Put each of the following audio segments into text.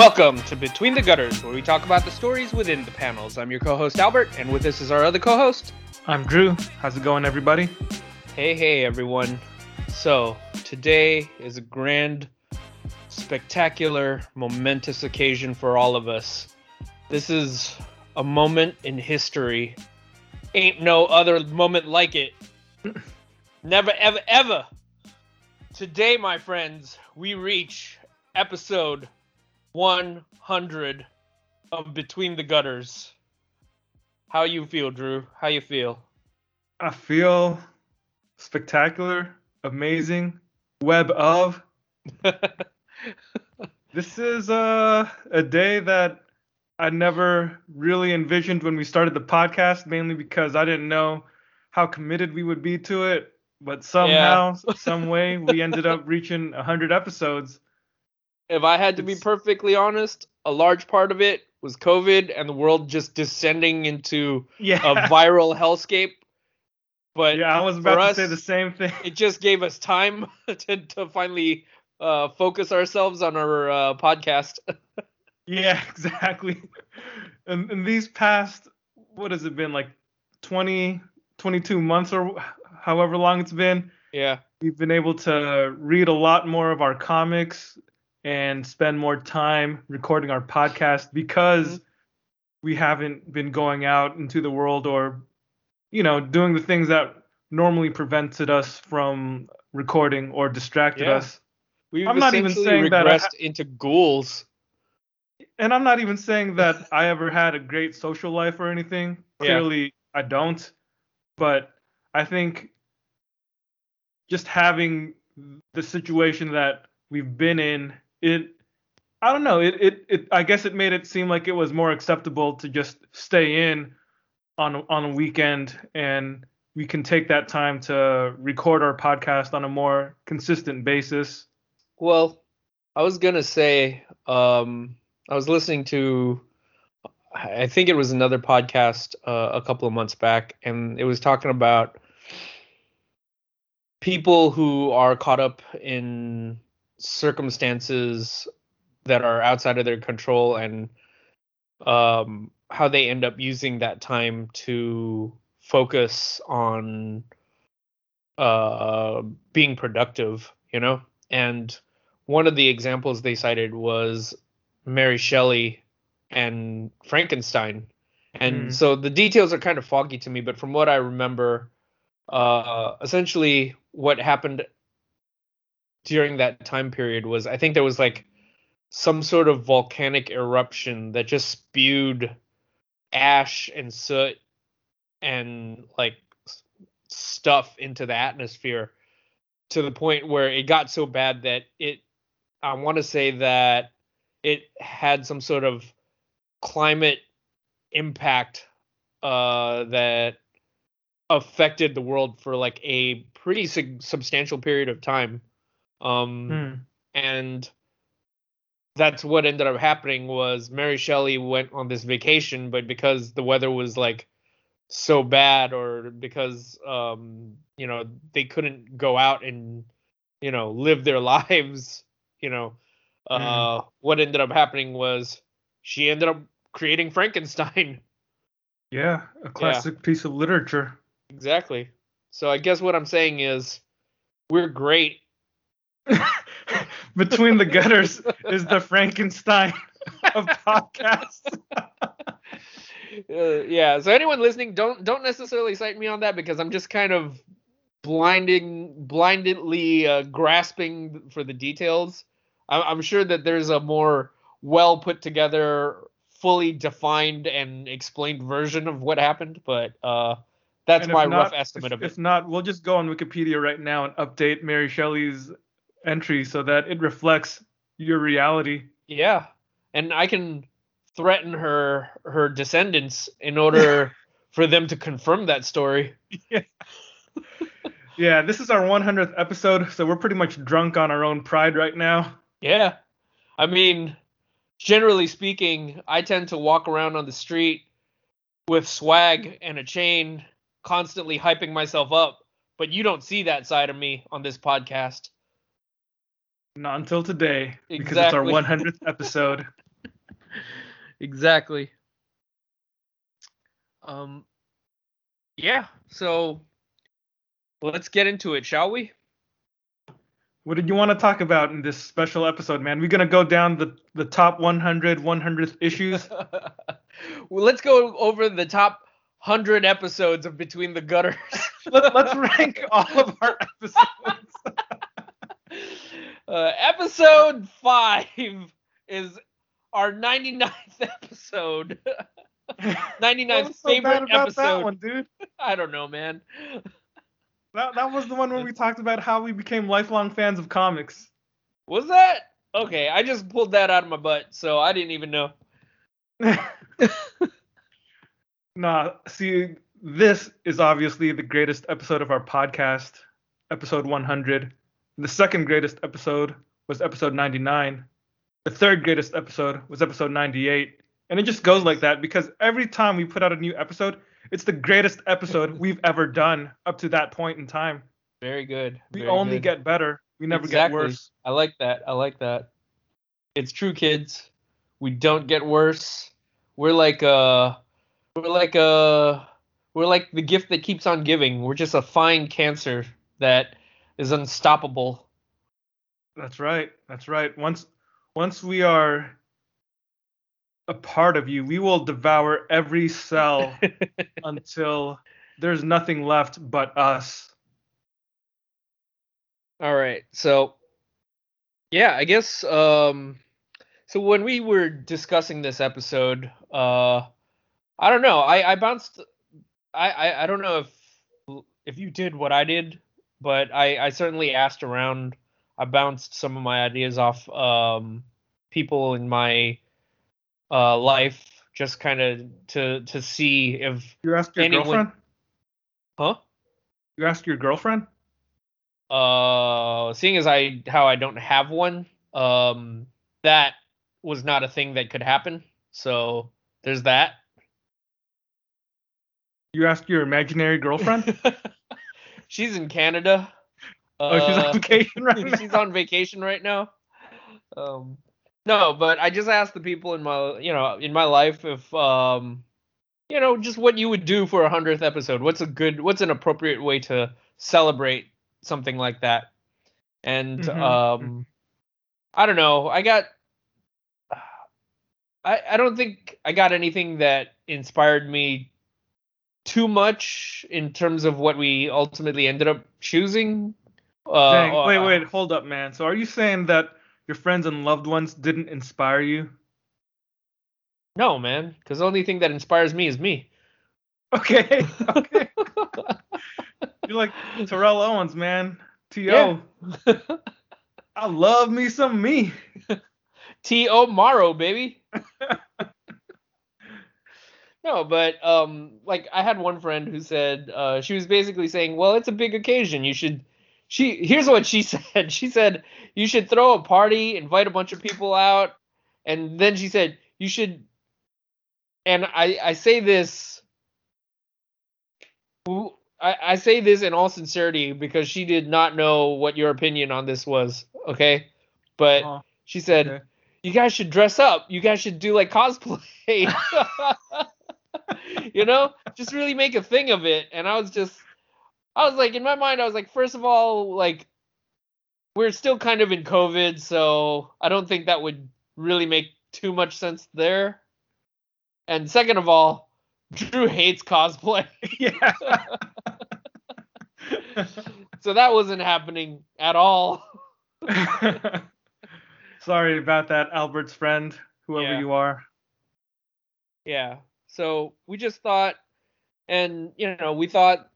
Welcome to Between the Gutters, where we talk about the stories within the panels. I'm your co-host Albert, and with us is our other co-host. I'm Drew. How's it going, everybody? Hey, hey, everyone. So today is a grand, spectacular, momentous occasion for all of us. This is a moment in history. Ain't no other moment like it. Never, ever, ever. Today, my friends, we reach episode 100 of Between the Gutters. How you feel, Drew? How you feel? I feel spectacular, amazing, web of. this is uh, a day that I never really envisioned when we started the podcast, mainly because I didn't know how committed we would be to it. But somehow, some way, we ended up reaching 100 episodes. If I had to be perfectly honest, a large part of it was COVID and the world just descending into Yeah. a viral hellscape. But yeah, I was about to us, say the same thing. it just gave us time to, to finally uh, focus ourselves on our uh, podcast. Yeah, exactly. And, and these past, what has it been, like 20, 22 months or however long it's been, yeah. we've been able to read a lot more of our comics and spend more time recording our podcast because Mhm. we haven't been going out into the world or, you know, doing the things that normally prevented us from recording or distracted Yeah. us. We've I'm not even saying that I regressed into ghouls. and I'm not even saying that I ever had a great social life or anything. Yeah. Clearly, I don't. But I think just having the situation that we've been in, it, I don't know, it, it, it, I guess it made it seem like it was more acceptable to just stay in on on a weekend and we can take that time to record our podcast on a more consistent basis. Well, I was gonna say, um, I was listening to, I think it was another podcast uh, a couple of months back, and it was talking about people who are caught up in circumstances that are outside of their control and um, how they end up using that time to focus on uh, being productive, you know? And one of the examples they cited was Mary Shelley and Frankenstein. And Hmm. so the details are kind of foggy to me, but from what I remember, uh, essentially what happened during that time period was I think there was like some sort of volcanic eruption that just spewed ash and soot and like stuff into the atmosphere to the point where it got so bad that it I want to say that it had some sort of climate impact uh that affected the world for like a pretty substantial period of time um Hmm. and that's what ended up happening was Mary Shelley went on this vacation, but because the weather was like so bad, or because um, you know they couldn't go out and you know live their lives, you know, uh, what ended up happening was she ended up creating Frankenstein. Yeah, a classic piece of literature. exactly. So I guess what I'm saying is we're great. Between the gutters is the Frankenstein of podcasts. uh, yeah so anyone listening don't don't necessarily cite me on that because i'm just kind of blinding blindedly uh, grasping for the details I'm, I'm sure that there's a more well put together fully defined and explained version of what happened but uh that's my not- rough estimate if, of it If not, we'll just go on Wikipedia right now and update Mary Shelley's entry so that it reflects your reality. yeah and i can threaten her her descendants in order for them to confirm that story Yeah, yeah, this is our 100th episode, so we're pretty much drunk on our own pride right now. Yeah. I mean, generally speaking, I tend to walk around on the street with swag and a chain, constantly hyping myself up, but you don't see that side of me on this podcast. Not until today, because it's our 100th episode. exactly. Um. Yeah. So let's get into it, shall we? What did you want to talk about in this special episode, man? We're gonna go down the the top 100 100th issues. well, let's go over the top hundred episodes of Between the Gutters. Let, us rank all of our episodes. Uh, episode five is our 99th episode. 99th so favorite episode. that One, dude? I don't know, man. That that was the one where we talked about how we became lifelong fans of comics. Was that? Okay, I just pulled that out of my butt, so I didn't even know. nah, see, this is obviously the greatest episode of our podcast, episode 100. The second greatest episode was episode 99. The third greatest episode was episode 98. And it just goes like that because every time we put out a new episode, it's the greatest episode we've ever done up to that point in time. Very good. We only good. get better. We never exactly. get worse. I like that. I like that. It's true, kids. We don't get worse. We're like uh we're like uh we're like the gift that keeps on giving. We're just a fine cancer that is unstoppable. That's right. That's right. Once once we are a part of you, we will devour every cell until there's nothing left but us. All right. So yeah, I guess um so when we were discussing this episode, uh I don't know. I I bounced I I, I don't know if if you did what I did, but I I certainly asked around. I bounced some of my ideas off um people in my uh life just kind of to to see if You asked your Anyone- girlfriend? huh You asked your girlfriend? uh seeing as i how i don't have one um that was not a thing that could happen so there's that You asked your imaginary girlfriend? she's in canada. Oh, she's Uh, on vacation right now. she's on vacation right now. Um no but i just asked the people in my you know in my life if um you know just what you would do for a hundredth episode. What's a good what's an appropriate way to celebrate something like that? And Mhm, um i don't know. I got i i don't think i got anything that inspired me too much in terms of what we ultimately ended up choosing uh, Dang, wait, uh, wait, hold up, man. So are you saying that your friends and loved ones didn't inspire you? No, man, because the only thing that inspires me is me. Okay, okay. You're like Terrell Owens, man. T.O. Yeah. I love me some me. T O Morrow, baby. No, but um, like I had one friend who said uh, she was basically saying, well, it's a big occasion. You should. She here's what she said. She said you should throw a party, invite a bunch of people out, and then she said you should. And I I say this. I, I say this in all sincerity because she did not know what your opinion on this was. Okay, but Oh, she said okay. you guys should dress up. You guys should do like cosplay. you know, just really make a thing of it. And I was just, I was like, in my mind, I was like, first of all, like, we're still kind of in COVID, so I don't think that would really make too much sense there. And second of all, Drew hates cosplay, yeah. so that wasn't happening at all. Sorry about that, Albert's friend, whoever Yeah. you are. Yeah. So we just thought, and you know, we thought,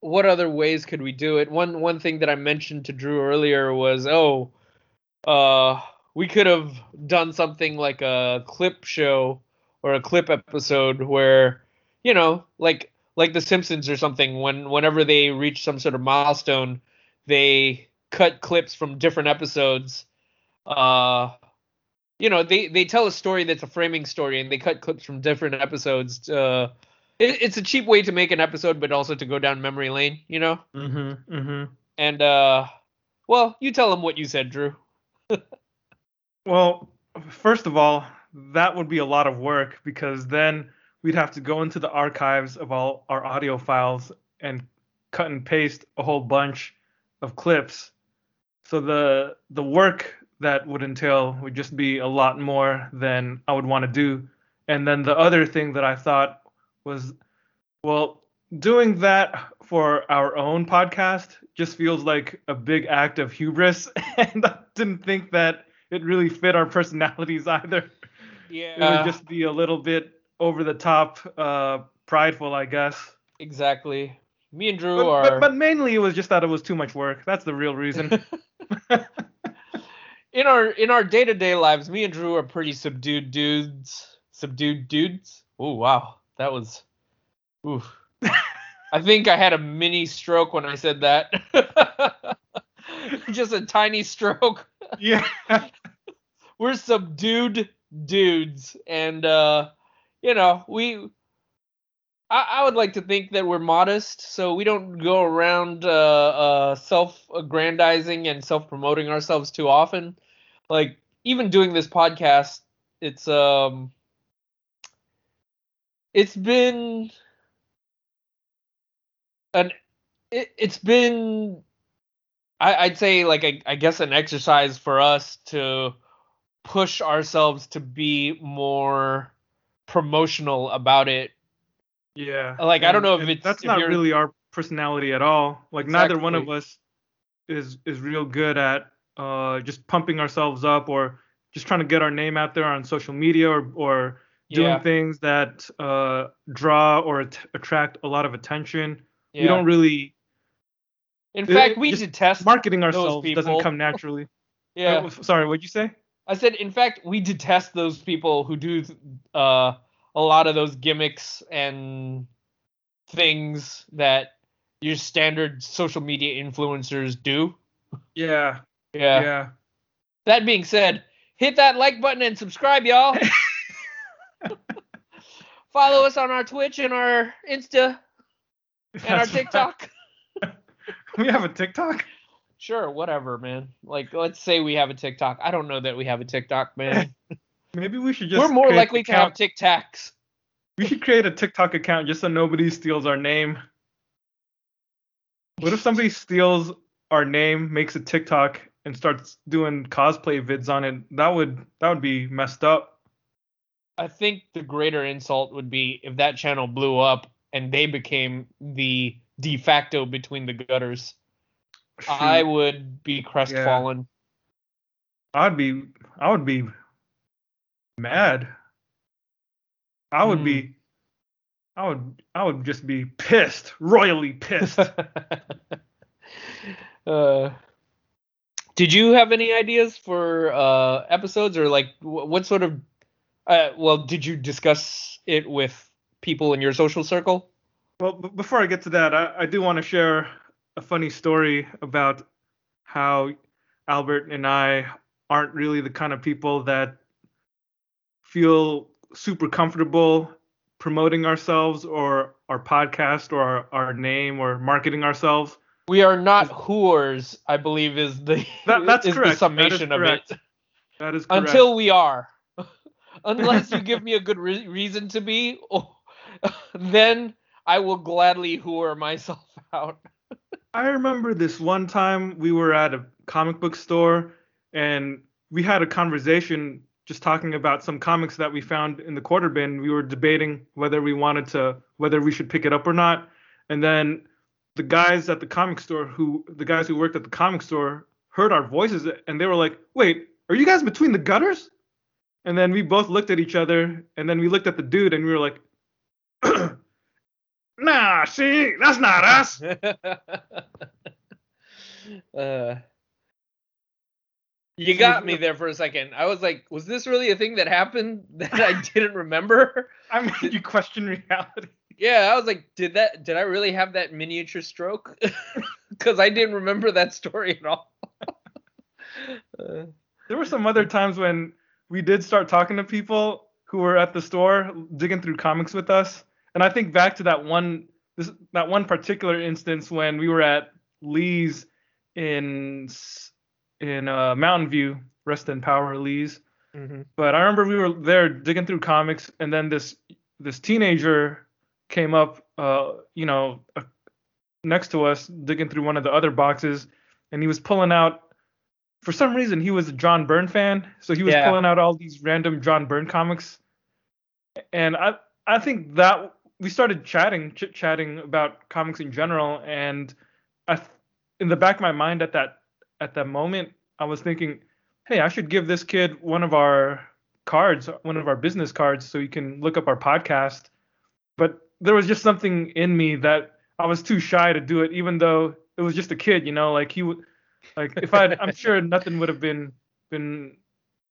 what other ways could we do it? One one thing that I mentioned to Drew earlier was, oh, uh, we could have done something like a clip show or a clip episode where, you know, like like The Simpsons or something. When whenever they reach some sort of milestone, they cut clips from different episodes. Uh, you know they they tell a story that's a framing story and they cut clips from different episodes uh it, it's a cheap way to make an episode but also to go down memory lane you know Mm-hmm. Mm-hmm. and uh well you tell them what you said drew Well, first of all, that would be a lot of work because then we'd have to go into the archives of all our audio files and cut and paste a whole bunch of clips. So the the work that would entail would just be a lot more than I would want to do. And then the other thing that I thought was well, doing that for our own podcast just feels like a big act of hubris and I didn't think that it really fit our personalities either. Yeah. It would just be a little bit over the top uh prideful, I guess. exactly. Me and Drew But, are but, but mainly it was just that it was too much work. That's the real reason. in our in our day to day lives. Me and Drew are pretty subdued dudes. Subdued dudes. Oh wow, that was. Oof. I think I had a mini stroke when I said that. Just a tiny stroke. yeah. We're subdued dudes, and uh, you know we. I, I would like to think that we're modest, so we don't go around uh, uh, self-aggrandizing and self-promoting ourselves too often. Like even doing this podcast, it's um, it's been an it, it's been I, I'd say like I, I guess an exercise for us to push ourselves to be more promotional about it Yeah. Like, I don't know if it's- that's if not really our personality at all. Like neither one of us is is real good at uh just pumping ourselves up or just trying to get our name out there on social media or or doing yeah things that uh draw or at- attract a lot of attention. yeah We don't really in it- fact we detest marketing ourselves doesn't come naturally. yeah Oh, sorry, what'd you say? I said, in fact, we detest those people who do uh, a lot of those gimmicks and things that your standard social media influencers do. Yeah. Yeah. Yeah. That being said, hit that like button and subscribe, y'all. Follow us on our Twitch and our Insta and our That's right. TikTok. We have a TikTok? Sure, whatever, man. Like, let's say we have a TikTok. I don't know that we have a TikTok, man. Maybe we should just We're more likely to have Tic Tacs. We should create a TikTok account just so nobody steals our name. What if somebody steals our name, makes a TikTok, and starts doing cosplay vids on it? That would that would be messed up. I think the greater insult would be if that channel blew up and they became the de facto between the gutters. I would be crestfallen. I'd be I would be mad. I would Hmm. be I would I would just be pissed, royally pissed. uh, did you have any ideas for uh, episodes or like wh- what sort of? Uh, well, did you discuss it with people in your social circle? Well, b- before I get to that, I, I do want to share a funny story about how Albert and I aren't really the kind of people that feel super comfortable promoting ourselves or our podcast or our, our name or marketing ourselves. We are not whores, I believe is the That- that's is correct. the summation That is of it. That is correct. Until we are, unless you give me a good re- reason to be, oh, then I will gladly whore myself out. I remember this one time we were at a comic book store and we had a conversation just talking about some comics that we found in the quarter bin. We were debating whether we wanted to whether we should pick it up or not. And then the guys at the comic store who the guys who worked at the comic store heard our voices and they were like, "Wait, are you guys between the gutters?" And then we both looked at each other and then we looked at the dude and we were like, "Nah, see, that's not us." uh, you got me there for a second. I was like, was this really a thing that happened that I didn't remember? I made you question reality. Yeah, I was like, did that? Did I really have that miniature stroke? Because I didn't remember that story at all. Uh, There were some other times when we did start talking to people who were at the store digging through comics with us. And I think back to that one this that one particular instance when we were at Lee's in in uh, Mountain View, rest in power Lee's. Mm-hmm. But I remember we were there digging through comics, and then this this teenager came up, uh, you know, uh, next to us, digging through one of the other boxes, and he was pulling out. For some reason, he was a John Byrne fan, so he was Yeah. pulling out all these random John Byrne comics, and I I think that we started chatting, chit chatting about comics in general, and I, th- in the back of my mind at that at that moment, I was thinking, hey, I should give this kid one of our cards, one of our business cards, so he can look up our podcast. But there was just something in me that I was too shy to do it, even though it was just a kid, you know, like he would, like if I, I'm sure nothing would have been been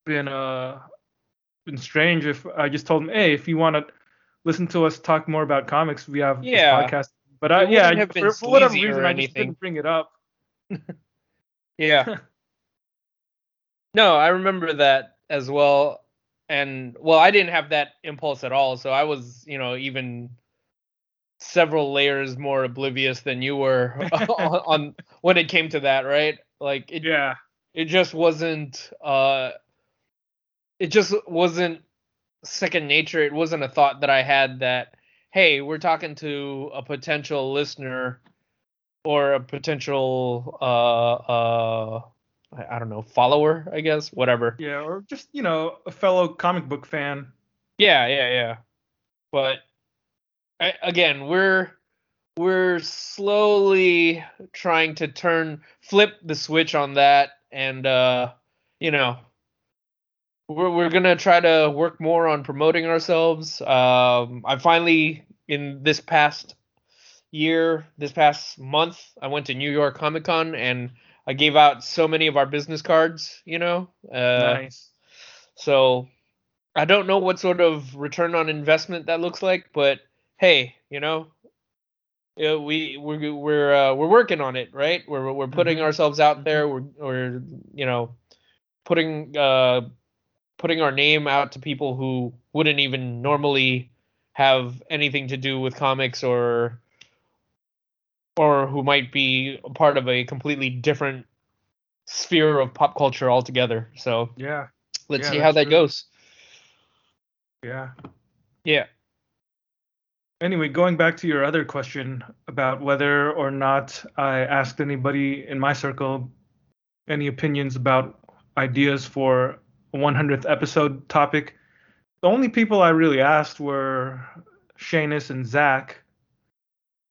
been uh been strange if I just told him, hey, if you want to listen to us talk more about comics, we have Yeah. this podcast. But I, yeah, wouldn't have been for, for whatever reason, I just didn't bring it up. Yeah. no, I remember that as well. And well, I didn't have that impulse at all, so I was, you know, even several layers more oblivious than you were on, on when it came to that, right? Like it Yeah. it just wasn't uh it just wasn't second nature. It wasn't a thought that I had that hey, we're talking to a potential listener or a potential uh uh I don't know, follower, I guess, whatever. Yeah, or just you know a fellow comic book fan. Yeah, yeah, yeah. But I, again, we're we're slowly trying to turn flip the switch on that and uh you know we're we're going to try to work more on promoting ourselves. Um I finally in this past year, this past month, I went to New York Comic Con and I gave out so many of our business cards, you know. Uh nice. so I don't know what sort of return on investment that looks like, but hey, you know, uh, we we're we're uh, we're working on it, right? We're we're putting Mhm. ourselves out there. We're we're you know putting uh putting our name out to people who wouldn't even normally have anything to do with comics or or who might be a part of a completely different sphere of pop culture altogether. So Yeah. let's Yeah, see how that true. goes. Yeah. Yeah. Anyway, going back to your other question about whether or not I asked anybody in my circle any opinions about ideas for a 100th episode topic, the only people I really asked were Shanus and Zach.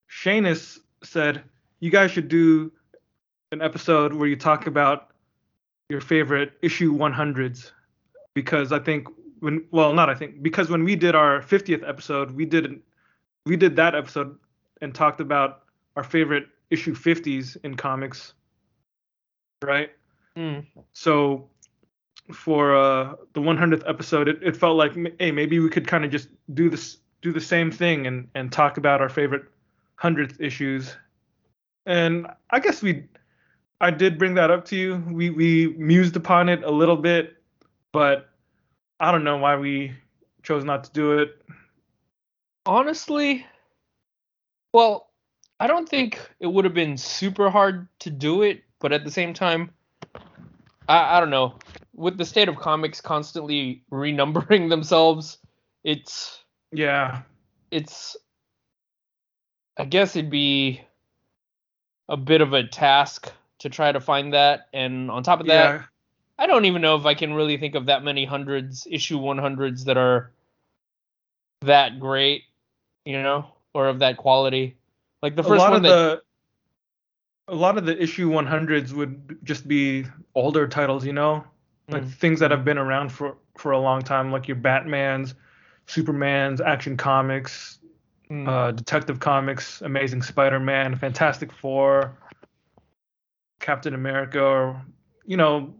Shanus said, You guys should do an episode where you talk about your favorite issue 100s because I think when well not I think because when we did our 50th episode we did we did that episode and talked about our favorite issue 50s in comics right Mm. so for uh the 100th episode it, it felt like hey maybe we could kind of just do this do the same thing and and talk about our favorite 100th issues. And I guess we I did bring that up to you. We we mused upon it a little bit but I don't know why we chose not to do it. Honestly, well, I don't think it would have been super hard to do it, but at the same time, I, I don't know. With the state of comics constantly renumbering themselves, it's yeah. It's I guess it'd be a bit of a task to try to find that. And on top of that, yeah I don't even know if I can really think of that many hundreds, issue 100s that are that great, you know, or of that quality. Like the a first lot one of that the a lot of the issue 100s would just be older titles you know like Mm. things that have been around for for a long time like your batmans supermans action comics Mm. uh, detective comics amazing spider-man fantastic four captain america or you know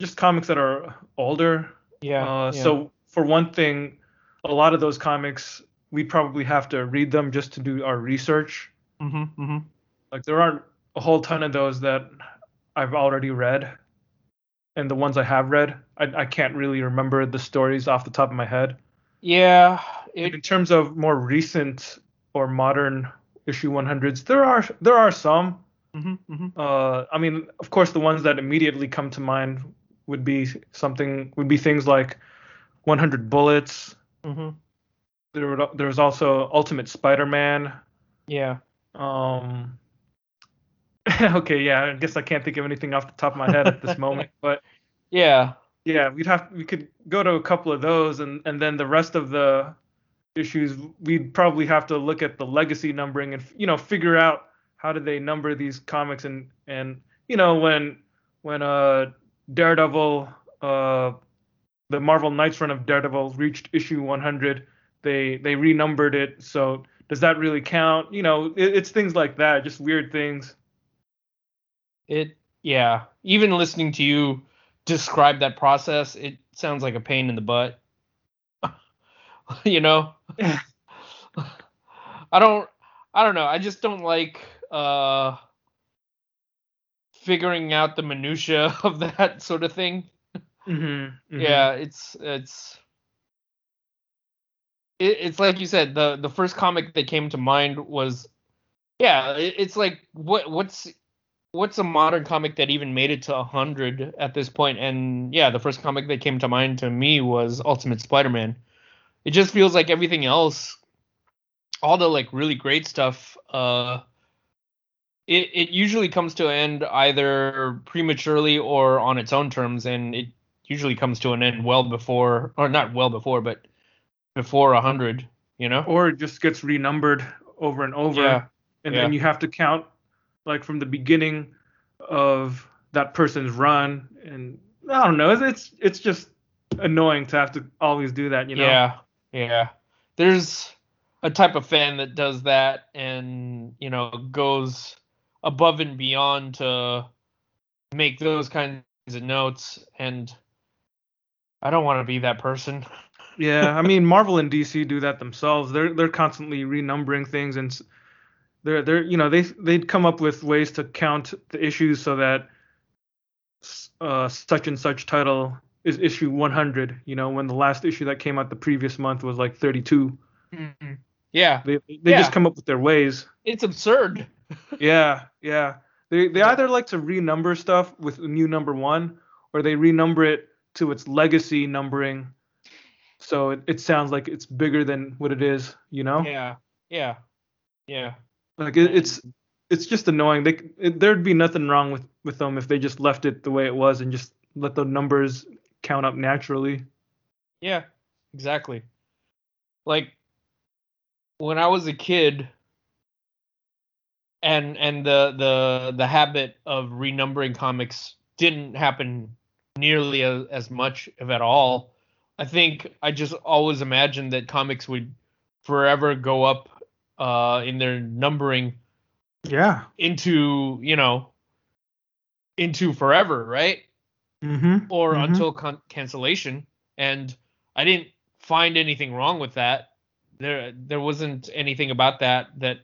just comics that are older yeah, uh, yeah. so for one thing a lot of those comics we probably have to read them just to do our research Mhm, mhm. like there aren't a whole ton of those that I've already read, and the ones I have read, I, I can't really remember the stories off the top of my head. yeah, it in terms of more recent or modern issue 100s, there are there are some. mhm, mhm. Uh, I mean, of course, the ones that immediately come to mind would be something would be things like 100 bullets. Mm-hmm. There would, there was also Ultimate Spider-Man. Yeah. Um. okay, yeah. I guess I can't think of anything off the top of my head at this moment, but Yeah. yeah, we'd have we could go to a couple of those, and and then the rest of the issues we'd probably have to look at the legacy numbering and you know figure out how do they number these comics and and you know when when uh Daredevil uh the Marvel Knights run of Daredevil reached issue 100 they they renumbered it so does that really count you know it, it's things like that just weird things It yeah. Even listening to you describe that process, it sounds like a pain in the butt. you know? I don't I don't know. I just don't like uh figuring out the minutia of that sort of thing. mm-hmm, Yeah, it's it's it, it's like you said the the first comic that came to mind was yeah, it, it's like what what's what's a modern comic that even made it to 100 at this point? point and yeah, the first comic that came to mind to me was Ultimate Spider-Man. It just feels like everything else all the like really great stuff uh it, it usually comes to an end either prematurely or on its own terms and it usually comes to an end well before or not well before but before a hundred you know? Or it just gets renumbered over and over Yeah, and yeah. then you have to count like from the beginning of that person's run and i don't know it's it's, it's just annoying to have to always do that you know? Yeah yeah. There's a type of fan that does that and you know goes above and beyond to make those kinds of notes. And i don't want to be that person. Yeah i mean marvel and dc do that themselves. They're they're constantly renumbering things and they're they're you know they they'd come up with ways to count the issues so that uh such and such title is issue 100 you know when the last issue that came out the previous month was like 32 mm-hmm. yeah. They they Yeah. just come up with their ways. It's absurd. Yeah yeah. They they either like to renumber stuff with a new number one or they renumber it to its legacy numbering. So it, it sounds like it's bigger than what it is you know? Yeah yeah yeah. Like it, it's it's just annoying. They it, there'd be nothing wrong with with them if they just left it the way it was and just let the numbers count up naturally Yeah, exactly. Like when I was a kid and and the the the habit of renumbering comics didn't happen nearly as, as much if at all. I think I just always imagined that comics would forever go up uh in their numbering yeah into, you know, into forever, right? Mm-hmm. or Mhm. until con- cancellation. And i didn't find anything wrong with that. There there wasn't anything about that that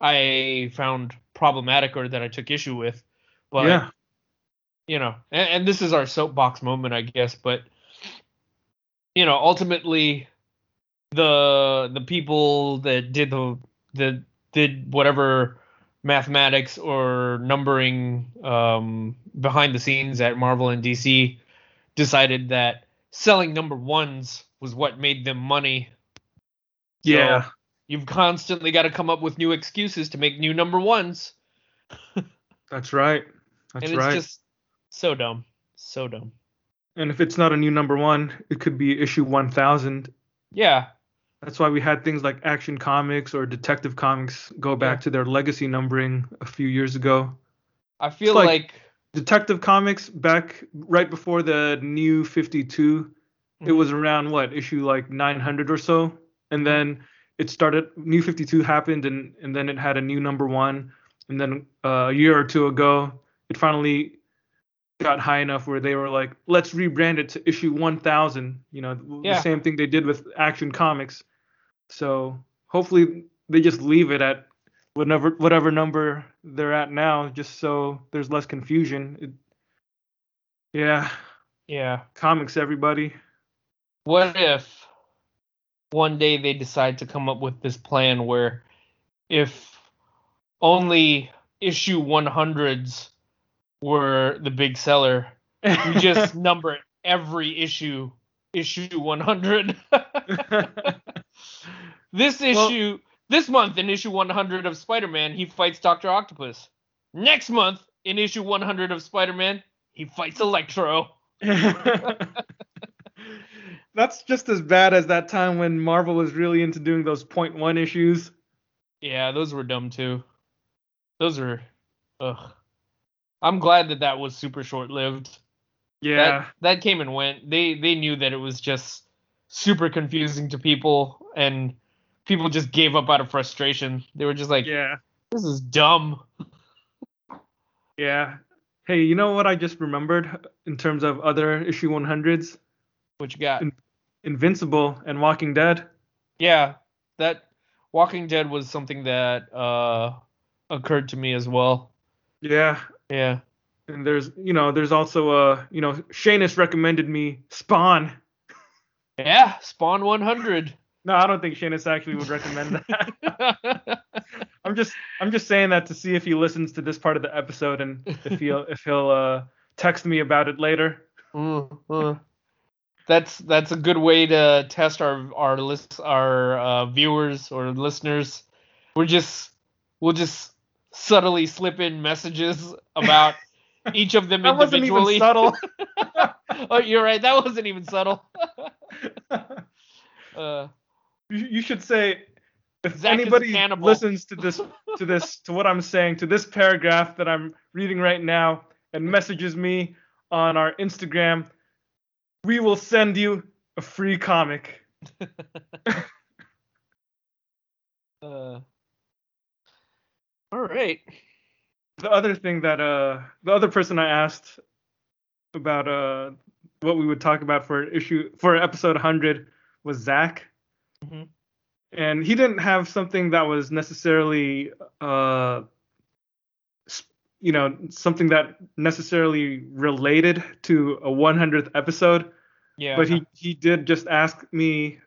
i found problematic or that i took issue with. But yeah. you know and, and this is our soapbox moment i guess but you know ultimately the the people that did the that did whatever mathematics or numbering um, behind the scenes at Marvel and DC decided that selling number ones was what made them money. So yeah. you've constantly got to come up with new excuses to make new number ones, that's right. That's and it's right. just so dumb, so dumb. and if it's not a new number one it could be issue 1000 Yeah, That's why we had things like Action Comics or Detective Comics go back Yeah. to their legacy numbering a few years ago. I feel like- like, Detective Comics back right before the new 52, it Mhm. was around what issue like 900 or so, and then it started. New 52 happened, and and then it had a new number one, and then uh, a year or two ago, it finally got high enough where they were like, let's rebrand it to issue 1000. You know, the same thing they did with Action Comics. So hopefully they just leave it at whatever whatever number they're at now, just so there's less confusion. It, yeah, yeah. comics, everybody. What if one day they decide to come up with this plan where if only issue 100s were the big seller We just number every issue issue 100. this issue well, this month in issue 100 of Spider-Man, he fights Doctor Octopus. Next month in issue 100 of Spider-Man, he fights Electro. That's just as bad as that time when Marvel was really into doing those point one issues. Yeah, those were dumb too. Those are, ugh. I'm glad that that was super short lived. Yeah. That, that came and went. They they knew that it was just super confusing to people and people just gave up out of frustration. They were just like, yeah, this is dumb. Yeah. Hey, you know what I just remembered in terms of other issue 100s? What you got? In- Invincible and Walking Dead. Yeah, that Walking Dead was something that uh occurred to me as well. Yeah. Yeah. And there's, you know, there's also uh, you know, Shanus recommended me Spawn. Yeah, Spawn 100. No, I don't think Shanus actually would recommend that. I'm just I'm just saying that to see if he listens to this part of the episode and if he'll if he'll uh, text me about it later. Mm, uh, that's that's a good way to test our our list our uh, viewers or listeners. We're just we'll just subtly slip in messages about each of them that individually. Wasn't even subtle. oh, you're right. That wasn't even subtle. uh, you, you should say if Zach anybody listens to this to this to what I'm saying to this paragraph that I'm reading right now and messages me on our Instagram, we will send you a free comic. uh, all right. The other thing that uh the other person I asked about uh what we would talk about for an issue for episode 100 was Zach. Mm-hmm. And he didn't have something that was necessarily uh you know something that necessarily related to a 100th episode. Yeah but he he did just ask me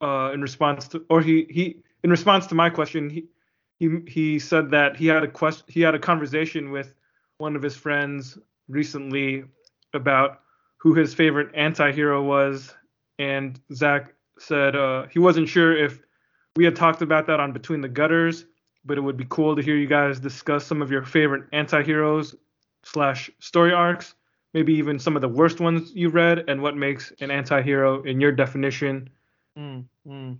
uh in response to or he he in response to my question he he he said that he had a question he had a conversation with one of his friends recently about who his favorite anti-hero was and Zach said uh, he wasn't sure if we had talked about that on Between the Gutters, but it would be cool to hear you guys discuss some of your favorite anti-heroes slash story arcs, maybe even some of the worst ones you've read, and what makes an anti-hero in your definition. Mm, mm.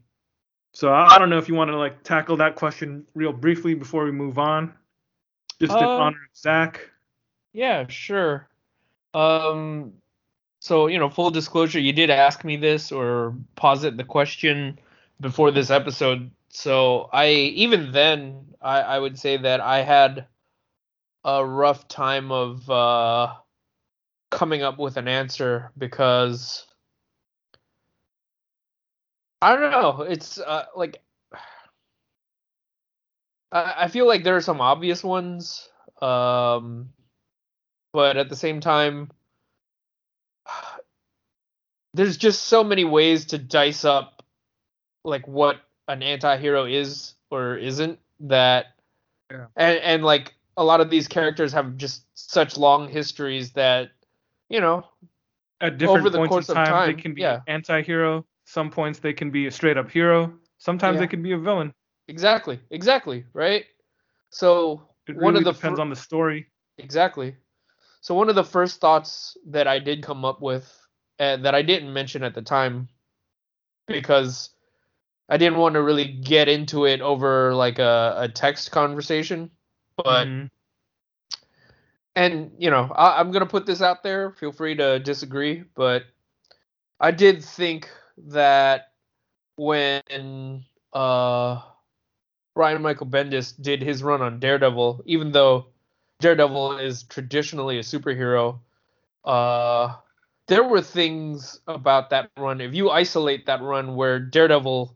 So I, I, don't know if you want to like tackle that question real briefly before we move on, just in uh, honor of Zach. Yeah, sure. Um, so you know, full disclosure, you did ask me this or posit the question before this episode. So I even then I, I would say that I had a rough time of uh, coming up with an answer because I don't know. It's uh, like I, I feel like there are some obvious ones, um, but at the same time, there's just so many ways to dice up like what an anti-hero is or isn't that yeah. and and like a lot of these characters have just such long histories that you know at different over the points course of time, of time they can be yeah. anti-hero. Some points they can be a straight up hero. Sometimes yeah. they can be a villain. Exactly. Exactly. Right? So it really one of the depends fir- on the story. Exactly. So one of the first thoughts that i did come up with uh, that i didn't mention at the time because I didn't want to really get into it over like a, a text conversation, but mm-hmm. and you know I, I'm gonna put this out there. Feel free to disagree, but I did think that when uh Brian Michael Bendis did his run on Daredevil, even though Daredevil is traditionally a superhero, uh there were things about that run. If you isolate that run where Daredevil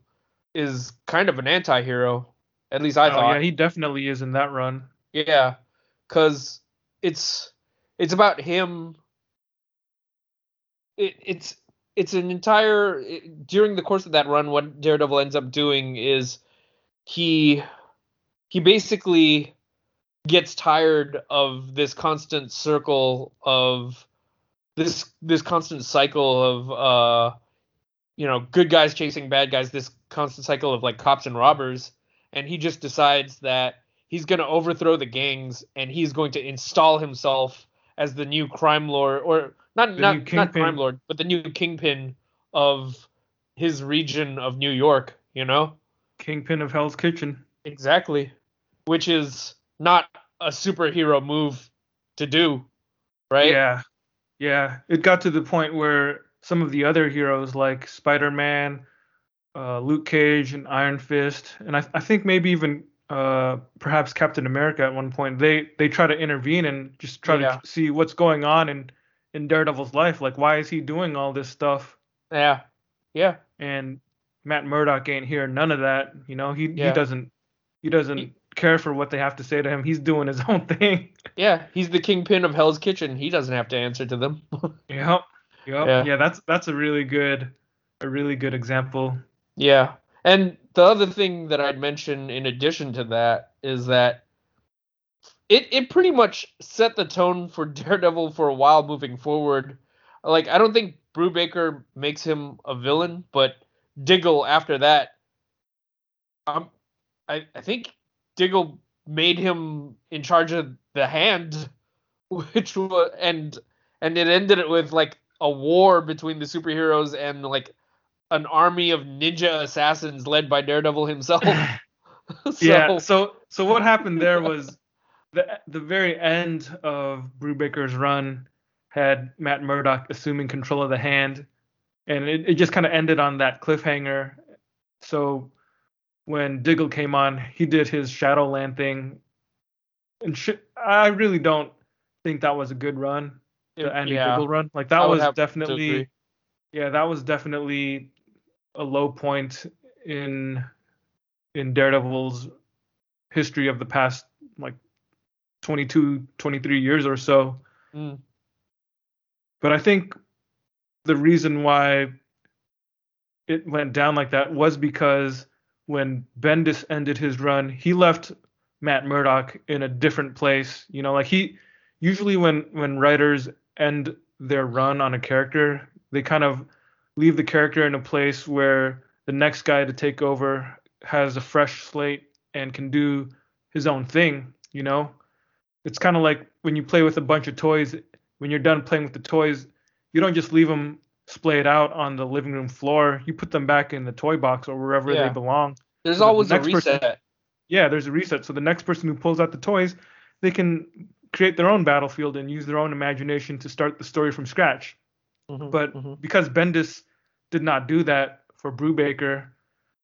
is kind of an anti-hero. At least I oh, thought. Yeah, he definitely is in that run. Yeah, because it's it's about him. It, it's it's an entire it, during the course of that run. What Daredevil ends up doing is he he basically gets tired of this constant circle of this this constant cycle of uh you know good guys chasing bad guys this constant cycle of like cops and robbers and he just decides that he's going to overthrow the gangs and he's going to install himself as the new crime lord or not not not crime lord but the new kingpin of his region of New York you know Kingpin of Hell's Kitchen. exactly which is not a superhero move to do right Yeah. Yeah. It got to the point where some of the other heroes like Spider-Man, uh, Luke Cage, and Iron Fist, and I, I think maybe even uh, perhaps Captain America at one point, they they try to intervene and just try Yeah. to see what's going on in in Daredevil's life. Like, why is he doing all this stuff? yeah yeah And Matt Murdock ain't here. None of that. You know, he Yeah. he doesn't he doesn't He- care for what they have to say to him. He's doing his own thing. Yeah, he's the kingpin of Hell's Kitchen. He doesn't have to answer to them. Yep. Yep. Yeah. Yeah. that's that's a really good a really good example. yeah. And the other thing that I'd mention in addition to that is that it it pretty much set the tone for Daredevil for a while moving forward. Like I don't think Brubaker makes him a villain, but Diggle after that um I I think Diggle made him in charge of the hand which was and and it ended it with like a war between the superheroes and like an army of ninja assassins led by Daredevil himself. so, yeah. So so what happened there was the the very end of Brubaker's run had Matt Murdock assuming control of the hand, and it, it just kind of ended on that cliffhanger. So when Diggle came on, he did his Shadowland thing, and sh- I really don't think that was a good run, the Andy yeah, Diggle run. Like that was definitely. Yeah, that was definitely a low point in in Daredevil's history of the past like 22 23 years or so. Mm. But I think the reason why it went down like that was because when Bendis ended his run, he left Matt Murdock in a different place. You know, like he usually when when writers end their run on a character, they kind of leave the character in a place where the next guy to take over has a fresh slate and can do his own thing, you know? It's kind of like when you play with a bunch of toys, when you're done playing with the toys, you don't just leave them splayed out on the living room floor. You put them back in the toy box or wherever Yeah. they belong. There's the always a next person- reset. Yeah, there's a reset. So the next person who pulls out the toys, they can create their own battlefield and use their own imagination to start the story from scratch. Mhm, But mhm. because Bendis did not do that for Brubaker,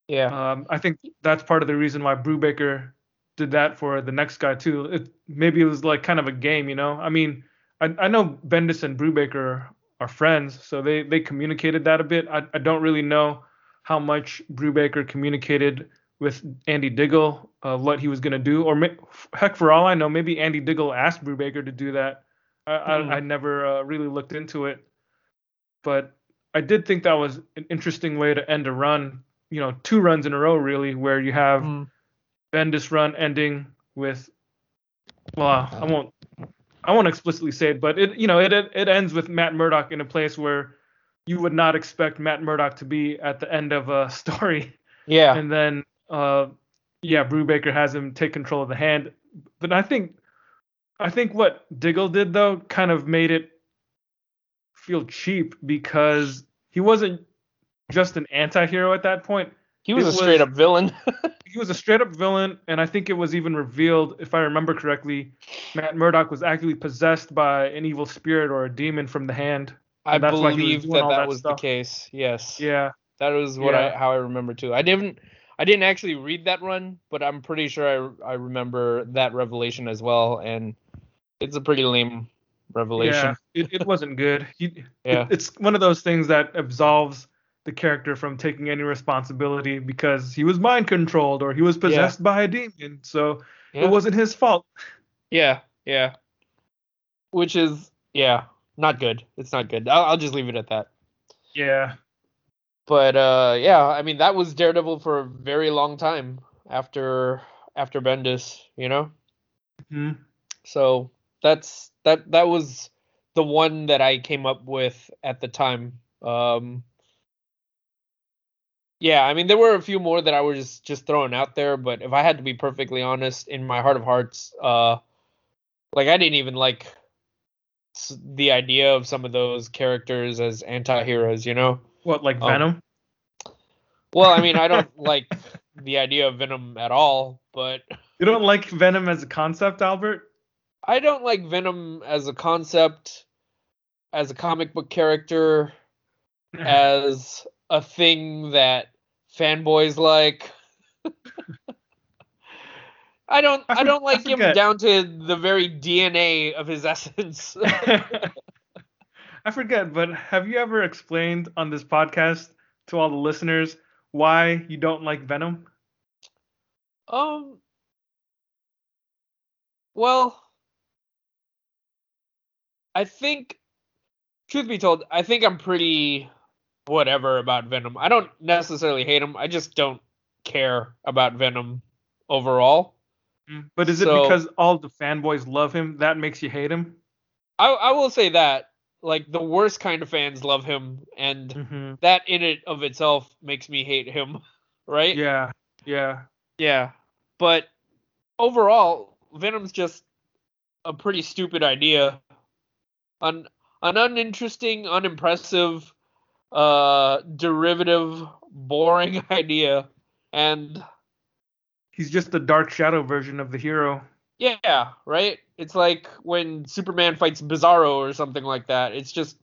yeah, um, I think that's part of the reason why Brubaker did that for the next guy too. It, maybe it was like kind of a game, you know. I mean, I, I know Bendis and Brubaker are friends, so they they communicated that a bit. I, I don't really know how much Brubaker communicated with Andy Diggle uh, what he was gonna do, or ma- heck, for all I know, maybe Andy Diggle asked Brubaker to do that. I Hmm. I, I never uh, really looked into it, but I did think that was an interesting way to end a run. You know, two runs in a row really, where you have Mhm. Bendis run ending with well, I won't I won't explicitly say it, but it you know it it it ends with Matt Murdock in a place where you would not expect Matt Murdock to be at the end of a story, yeah, and then uh yeah, Brubaker has him take control of the hand, but I think I think what Diggle did though kind of made it feel cheap because he wasn't just an anti-hero at that point he was it a straight was- up villain. he was a straight up villain, and I think it was even revealed, if I remember correctly, Matt Murdock was actually possessed by an evil spirit or a demon from the hand. I that's why he was believe that that that was stuff. the case. Yes. Yeah, That was what I how I remember too. I didn't I didn't actually read that run, but I'm pretty sure I I remember that revelation as well, and it's a pretty lame revelation. yeah, it, it wasn't good. He, Yeah. it- it's one of those things that absolves the character from taking any responsibility because he was mind controlled or he was possessed by a demon, so Yeah. it wasn't his fault. Yeah, yeah. Which is yeah, not good. It's not good. I'll, I'll just leave it at that. Yeah, But uh, yeah, I mean that was Daredevil for a very long time after after Bendis, you know. Mhm. So that's that that was the one that I came up with at the time. Um, yeah, I mean there were a few more that I was just, just throwing out there, but if I had to be perfectly honest, in my heart of hearts, uh, like I didn't even like the idea of some of those characters as anti-heroes, you know? What, like um, Venom? Well, I mean, I don't like the idea of Venom at all, but you don't like Venom as a concept, Albert? I don't like Venom as a concept, as a comic book character, as a thing that fanboys like. I don't I, I don't like I him down to the very DNA of his essence. I forget, but have you ever explained on this podcast to all the listeners why you don't like Venom? Um well I think truth be told, I think I'm pretty whatever about Venom. I don't necessarily hate him. I just don't care about Venom overall. Mm, but is so, it because all the fanboys love him that makes you hate him? I, I will say that. Like the worst kind of fans love him, and mm-hmm. that in it of itself makes me hate him, right? Yeah, yeah, yeah. But overall, Venom's just a pretty stupid idea. An an uninteresting, unimpressive, uh, derivative, boring idea, and he's just the dark shadow version of the hero. Yeah, right. It's like when Superman fights Bizarro or something like that. It's just,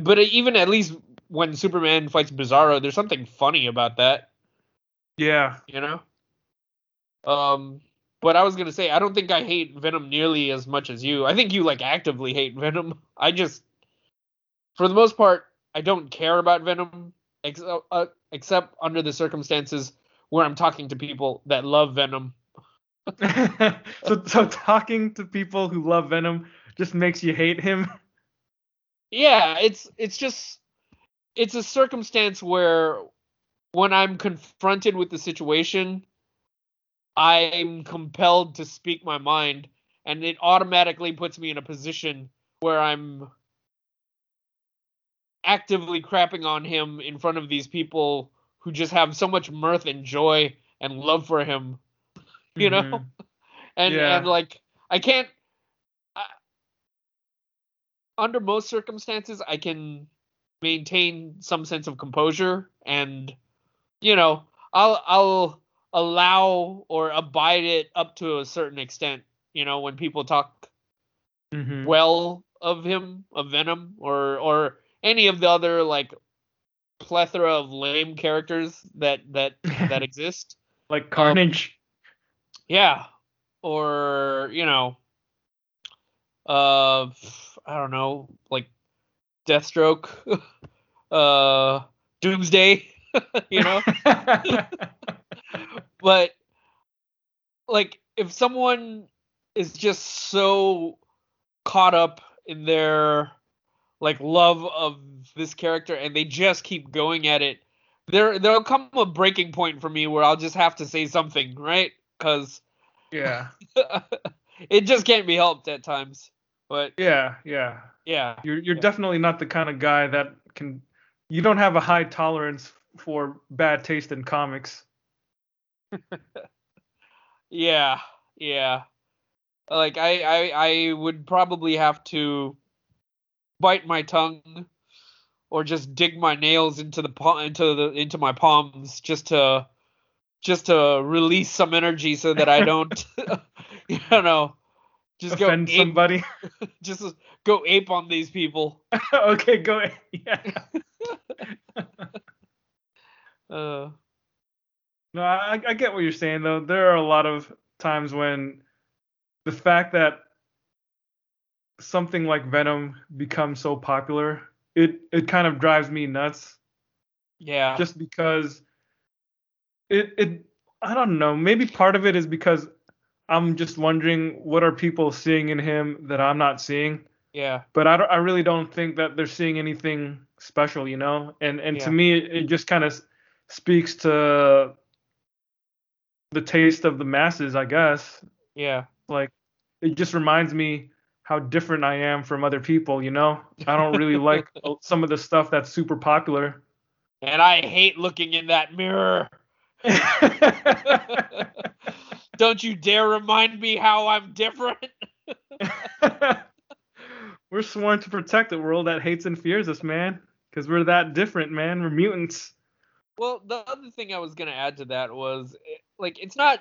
but even at least when Superman fights Bizarro, there's something funny about that. Yeah, you know. Um, but I was gonna say I don't think I hate Venom nearly as much as you. I think you like actively hate Venom. I just, for the most part, I don't care about Venom ex- uh, except under the circumstances where I'm talking to people that love Venom. so so talking to people who love Venom just makes you hate him. Yeah, it's it's just it's a circumstance where when I'm confronted with the situation, I'm compelled to speak my mind and it automatically puts me in a position where I'm actively crapping on him in front of these people who just have so much mirth and joy and love for him, you mm-hmm. know, and yeah. and like I can't. I, under most circumstances, I can maintain some sense of composure, and you know, I'll I'll allow or abide it up to a certain extent. You know, when people talk mm-hmm. well of him, of Venom, or or any of the other like plethora of lame characters that that that exist. like Carnage. Um, yeah. Or, you know, uh I don't know, like Deathstroke, uh Doomsday, you know? but like if someone is just so caught up in their like love of this character and they just keep going at it there there'll come a breaking point for me where I'll just have to say something, right? Cuz yeah. it just can't be helped at times. But yeah, yeah. Yeah. You're you're yeah. definitely not the kind of guy that can you don't have a high tolerance for bad taste in comics. yeah. Yeah. Like I, I I would probably have to bite my tongue or just dig my nails into the into the into my palms just to just to release some energy so that I don't you know just offend go ape, somebody. just go ape on these people. Okay go yeah. Uh. No I, I get what you're saying though. There are a lot of times when the fact that something like Venom becomes so popular, it it kind of drives me nuts. Yeah. Just because it it I don't know, maybe part of it is because I'm just wondering what are people seeing in him that I'm not seeing. Yeah. But I I really don't think that they're seeing anything special, you know? And and yeah. to me it just kind of speaks to the taste of the masses, I guess. Yeah. Like it just reminds me how different I am from other people. You know, I don't really like some of the stuff that's super popular. And I hate looking in that mirror. Don't you dare remind me how I'm different. we're sworn to protect a world that hates and fears us, man. Because we're that different, man. We're mutants. Well, the other thing I was gonna add to that was, eh, like, it's not.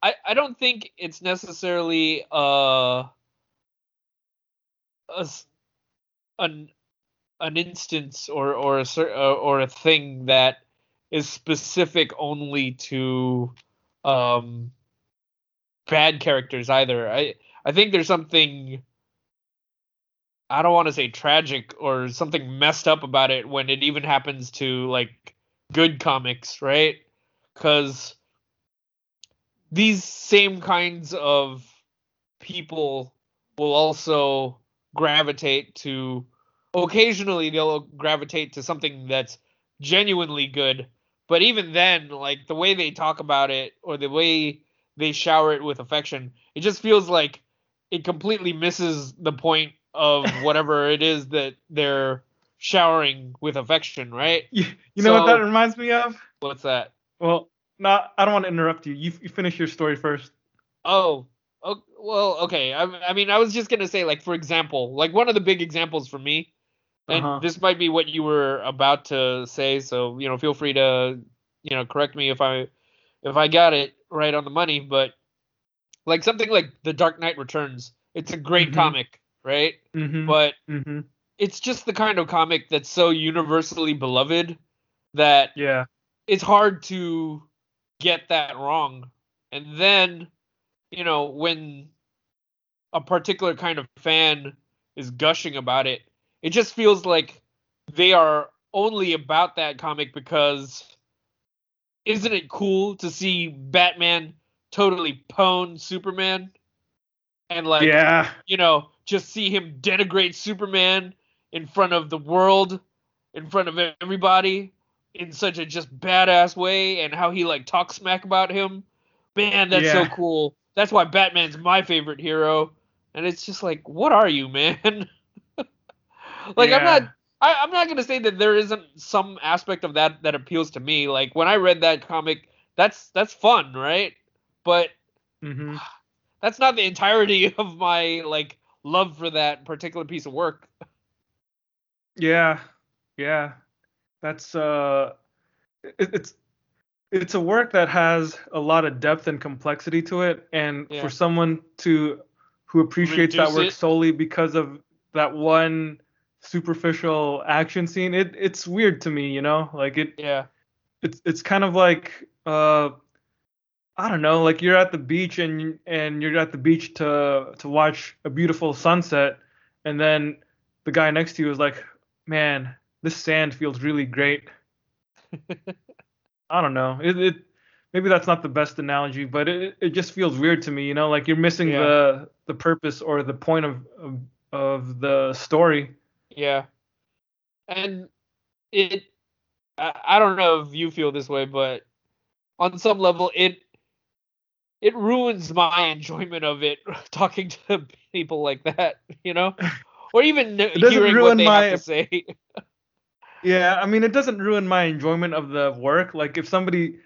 I I don't think it's necessarily uh a an an instance or or a uh, or a thing that is specific only to um bad characters either. I I think there's something I don't want to say tragic or something messed up about it when it even happens to like good comics, right? Cuz these same kinds of people will also gravitate to occasionally they'll gravitate to something that's genuinely good. But even then like the way they talk about it or the way they shower it with affection it just feels like it completely misses the point of whatever it is that they're showering with affection right? You, you know so, what that reminds me of? What's that? Well not i don't want to interrupt you. You, you finish your story first. Oh Oh, well, okay. I, I mean, I was just gonna say, like, for example, like one of the big examples for me, and uh-huh. this might be what you were about to say. So, you know, feel free to, you know, correct me if I, if I got it right on the money. But like something like The Dark Knight Returns, it's a great mm-hmm. comic, right? Mm-hmm. But mm-hmm. it's just the kind of comic that's so universally beloved that yeah, it's hard to get that wrong. And then you know, when a particular kind of fan is gushing about it, it just feels like they are only about that comic because isn't it cool to see Batman totally pwn Superman? And like yeah. you know, just see him denigrate Superman in front of the world, in front of everybody in such a just badass way and how he like talks smack about him. Man, that's yeah. so cool that's why Batman's my favorite hero. And it's just like, what are you, man? like yeah. I'm not I, am not gonna say that there isn't some aspect of that that appeals to me. Like when I read that comic, that's that's fun, right? But mm-hmm. that's not the entirety of my like love for that particular piece of work. Yeah, yeah, that's uh, it, it's it's a work that has a lot of depth and complexity to it and yeah. for someone to who appreciates Reduce that work it. solely because of that one superficial action scene it it's weird to me you know like it yeah it's it's kind of like uh I don't know, like you're at the beach and and you're at the beach to to watch a beautiful sunset, and then the guy next to you is like, "Man, this sand feels really great." I don't know. It, it maybe that's not the best analogy, but it it just feels weird to me. You know, like you're missing yeah. the the purpose or the point of, of of the story. Yeah, and it. I, I don't know if you feel this way, but on some level, it it ruins my enjoyment of it talking to people like that. You know, or even hearing what they my... have to say. Yeah, I mean, it doesn't ruin my enjoyment of the work. Like if somebody,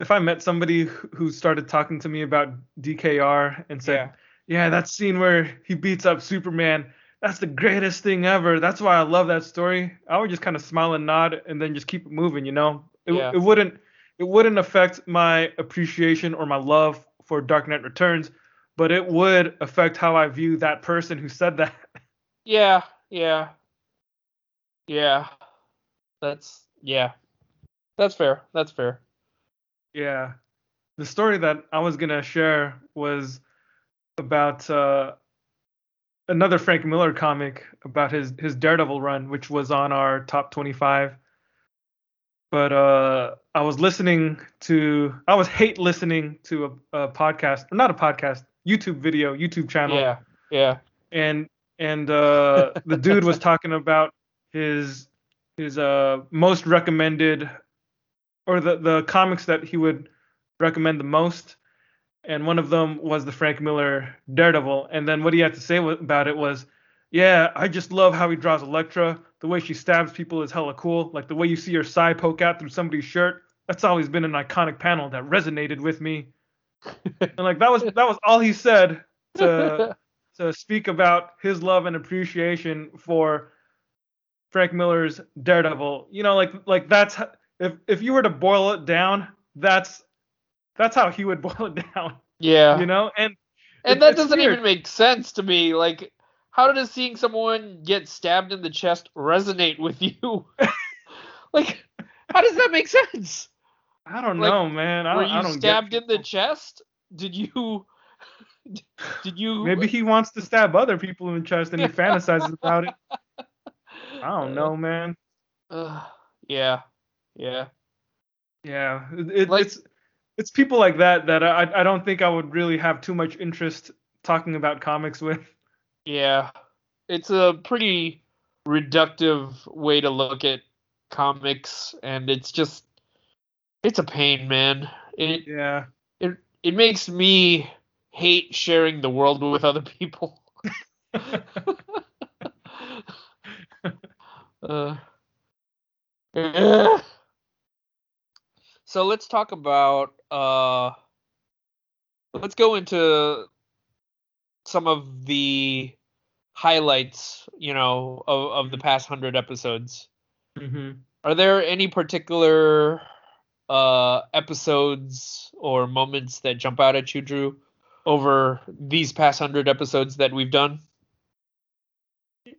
if I met somebody who started talking to me about DKR and said, yeah, yeah that scene where he beats up Superman, that's the greatest thing ever. That's why I love that story. I would just kind of smile and nod and then just keep it moving. You know, it, yeah. it wouldn't it wouldn't affect my appreciation or my love for Dark Knight Returns, but it would affect how I view that person who said that. Yeah, yeah, yeah. That's yeah. That's fair. That's fair. Yeah. The story that I was gonna share was about uh, another Frank Miller comic about his his Daredevil run, which was on our top 25. But uh, I was listening to I was hate listening to a, a podcast, or not a podcast, YouTube video, YouTube channel. Yeah. Yeah. And and uh, the dude was talking about his his uh most recommended or the the comics that he would recommend the most and one of them was the Frank Miller Daredevil. And then what he had to say about it was, yeah, I just love how he draws Elektra. The way she stabs people is hella cool. Like the way you see her side poke out through somebody's shirt. That's always been an iconic panel that resonated with me. and like that was that was all he said to to speak about his love and appreciation for Frank Miller's Daredevil. You know, like like that's if if you were to boil it down, that's that's how he would boil it down. Yeah. You know, and and that doesn't weird. even make sense to me. Like, how does seeing someone get stabbed in the chest resonate with you? like, how does that make sense? I don't like, know, man. I, were you I don't stabbed in the chest? Did you? Did you? Maybe he wants to stab other people in the chest and he fantasizes about it. I don't know, man. Uh, yeah, yeah, yeah. It, it, like, it's it's people like that that I I don't think I would really have too much interest talking about comics with. Yeah, it's a pretty reductive way to look at comics, and it's just it's a pain, man. It yeah. It it makes me hate sharing the world with other people. uh, so let's talk about uh let's go into some of the highlights, you know, of, of the past hundred episodes. Mm-hmm. Are there any particular uh episodes or moments that jump out at you, Drew, over these past hundred episodes that we've done?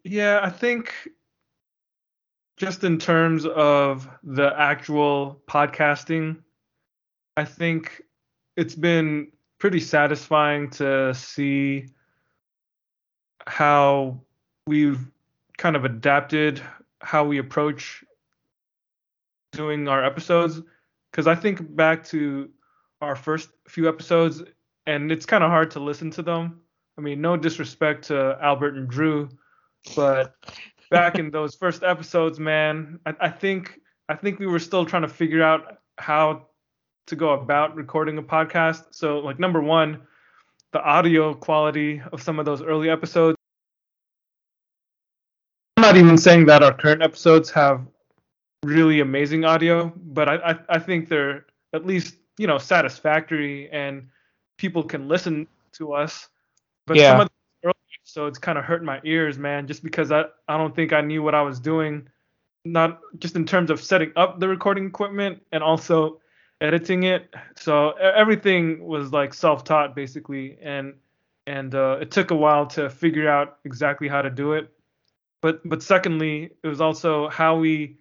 Yeah, I think just in terms of the actual podcasting, I think it's been pretty satisfying to see how we've kind of adapted how we approach doing our episodes because I think back to our first few episodes and it's kind of hard to listen to them. I mean, no disrespect to Albert and Drew, but back in those first episodes, man, I, I think I think we were still trying to figure out how to go about recording a podcast. So, like number one, the audio quality of some of those early episodes. I'm not even saying that our current episodes have really amazing audio, but I, I, I think they're at least you know satisfactory and people can listen to us. But yeah. some of the it's kind of hurt my ears, man, just because I, I don't think I knew what I was doing. Not just in terms of setting up the recording equipment and also editing it. So everything was like self-taught basically, and and uh, it took a while to figure out exactly how to do it. But but secondly, it was also how we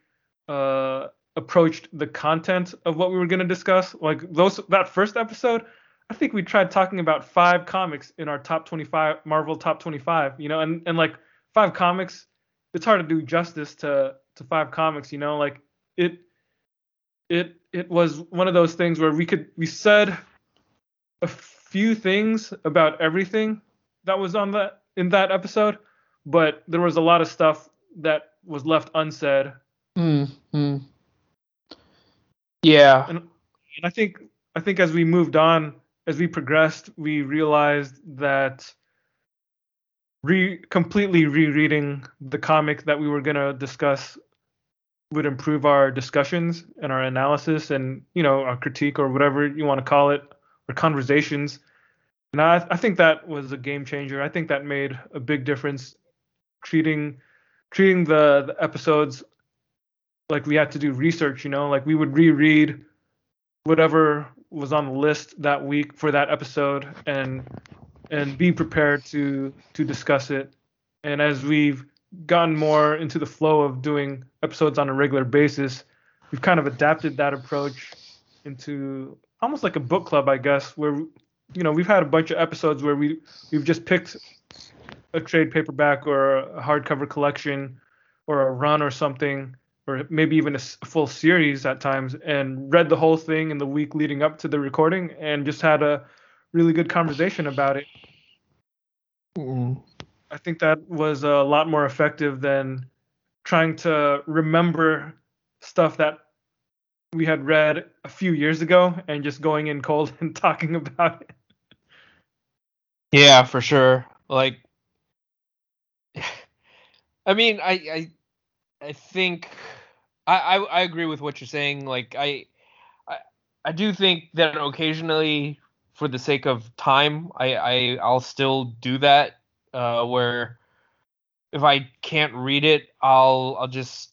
uh, approached the content of what we were going to discuss. Like those that first episode, I think we tried talking about five comics in our top 25 Marvel top 25, you know, and and like five comics, it's hard to do justice to to five comics, you know, like it it it was one of those things where we could we said a few things about everything that was on that in that episode, but there was a lot of stuff that was left unsaid. Mm, Yeah. And, and I think I think as we moved on, as we progressed, we realized that re completely rereading the comic that we were going to discuss would improve our discussions and our analysis and you know our critique or whatever you want to call it or conversations. And I, I think that was a game changer. I think that made a big difference treating treating the, the episodes like we had to do research you know? Like we would reread whatever was on the list that week for that episode and and be prepared to to discuss it. And as we've gotten more into the flow of doing episodes on a regular basis, we've kind of adapted that approach into almost like a book club, I guess, where you know we've had a bunch of episodes where we we've just picked a trade paperback or a hardcover collection or a run or something or maybe even a full series at times and read the whole thing in the week leading up to the recording and just had a really good conversation about it. Mm. I think that was a lot more effective than trying to remember stuff that we had read a few years ago and just going in cold and talking about it. Yeah, for sure. Like, I mean, I, I, I think I, I, I agree with what you're saying. Like, I, I, I do think that occasionally, for the sake of time, I, I, I'll still do that. Uh, where if I can't read it, I'll, I'll just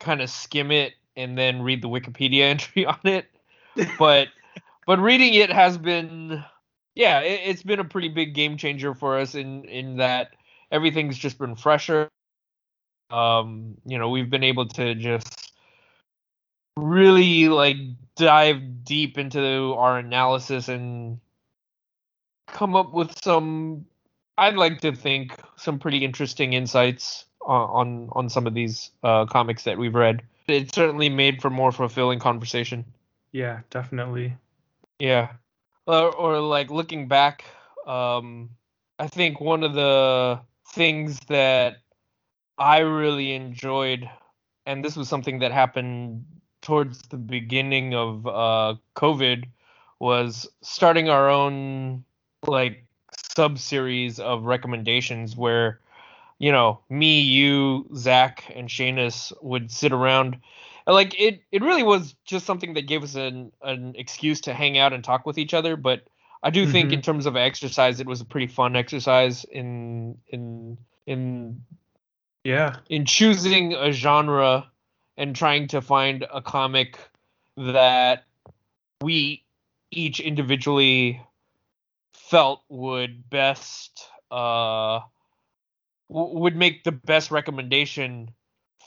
kind of skim it and then read the Wikipedia entry on it. But, but reading it has been yeah, it, has been a pretty big game changer for us in in that everything's just been fresher. Um, you know, we've been able to just really like dive deep into our analysis and come up with some I'd like to think some pretty interesting insights on on, on some of these uh, comics that we've read. It certainly made for more fulfilling conversation. Yeah, definitely. Yeah or, or like looking back, um, I think one of the things that I really enjoyed, and this was something that happened towards the beginning of uh, COVID, was starting our own like sub series of recommendations where you know me, you, Zach, and Shanus would sit around like it it really was just something that gave us an an excuse to hang out and talk with each other but i do mm-hmm. think in terms of exercise it was a pretty fun exercise in in in yeah in choosing a genre and trying to find a comic that we each individually felt would best uh w- would make the best recommendation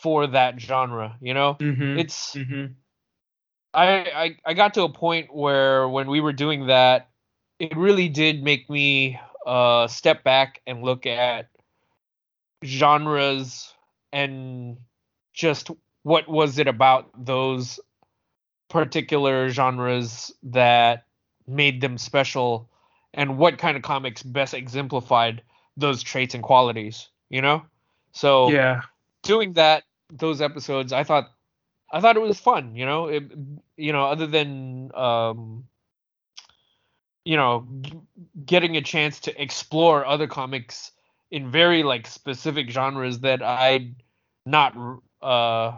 for that genre. You know, mm-hmm. it's. Mm-hmm. I, I I got to a point where when we were doing that, it really did make me uh step back and look at genres and just what was it about those particular genres that made them special? And what kind of comics best exemplified those traits and qualities you know? So yeah. doing that those episodes, I thought I thought it was fun. You know, it, you know, other than um, you know, g- getting a chance to explore other comics in very like specific genres that I'd not uh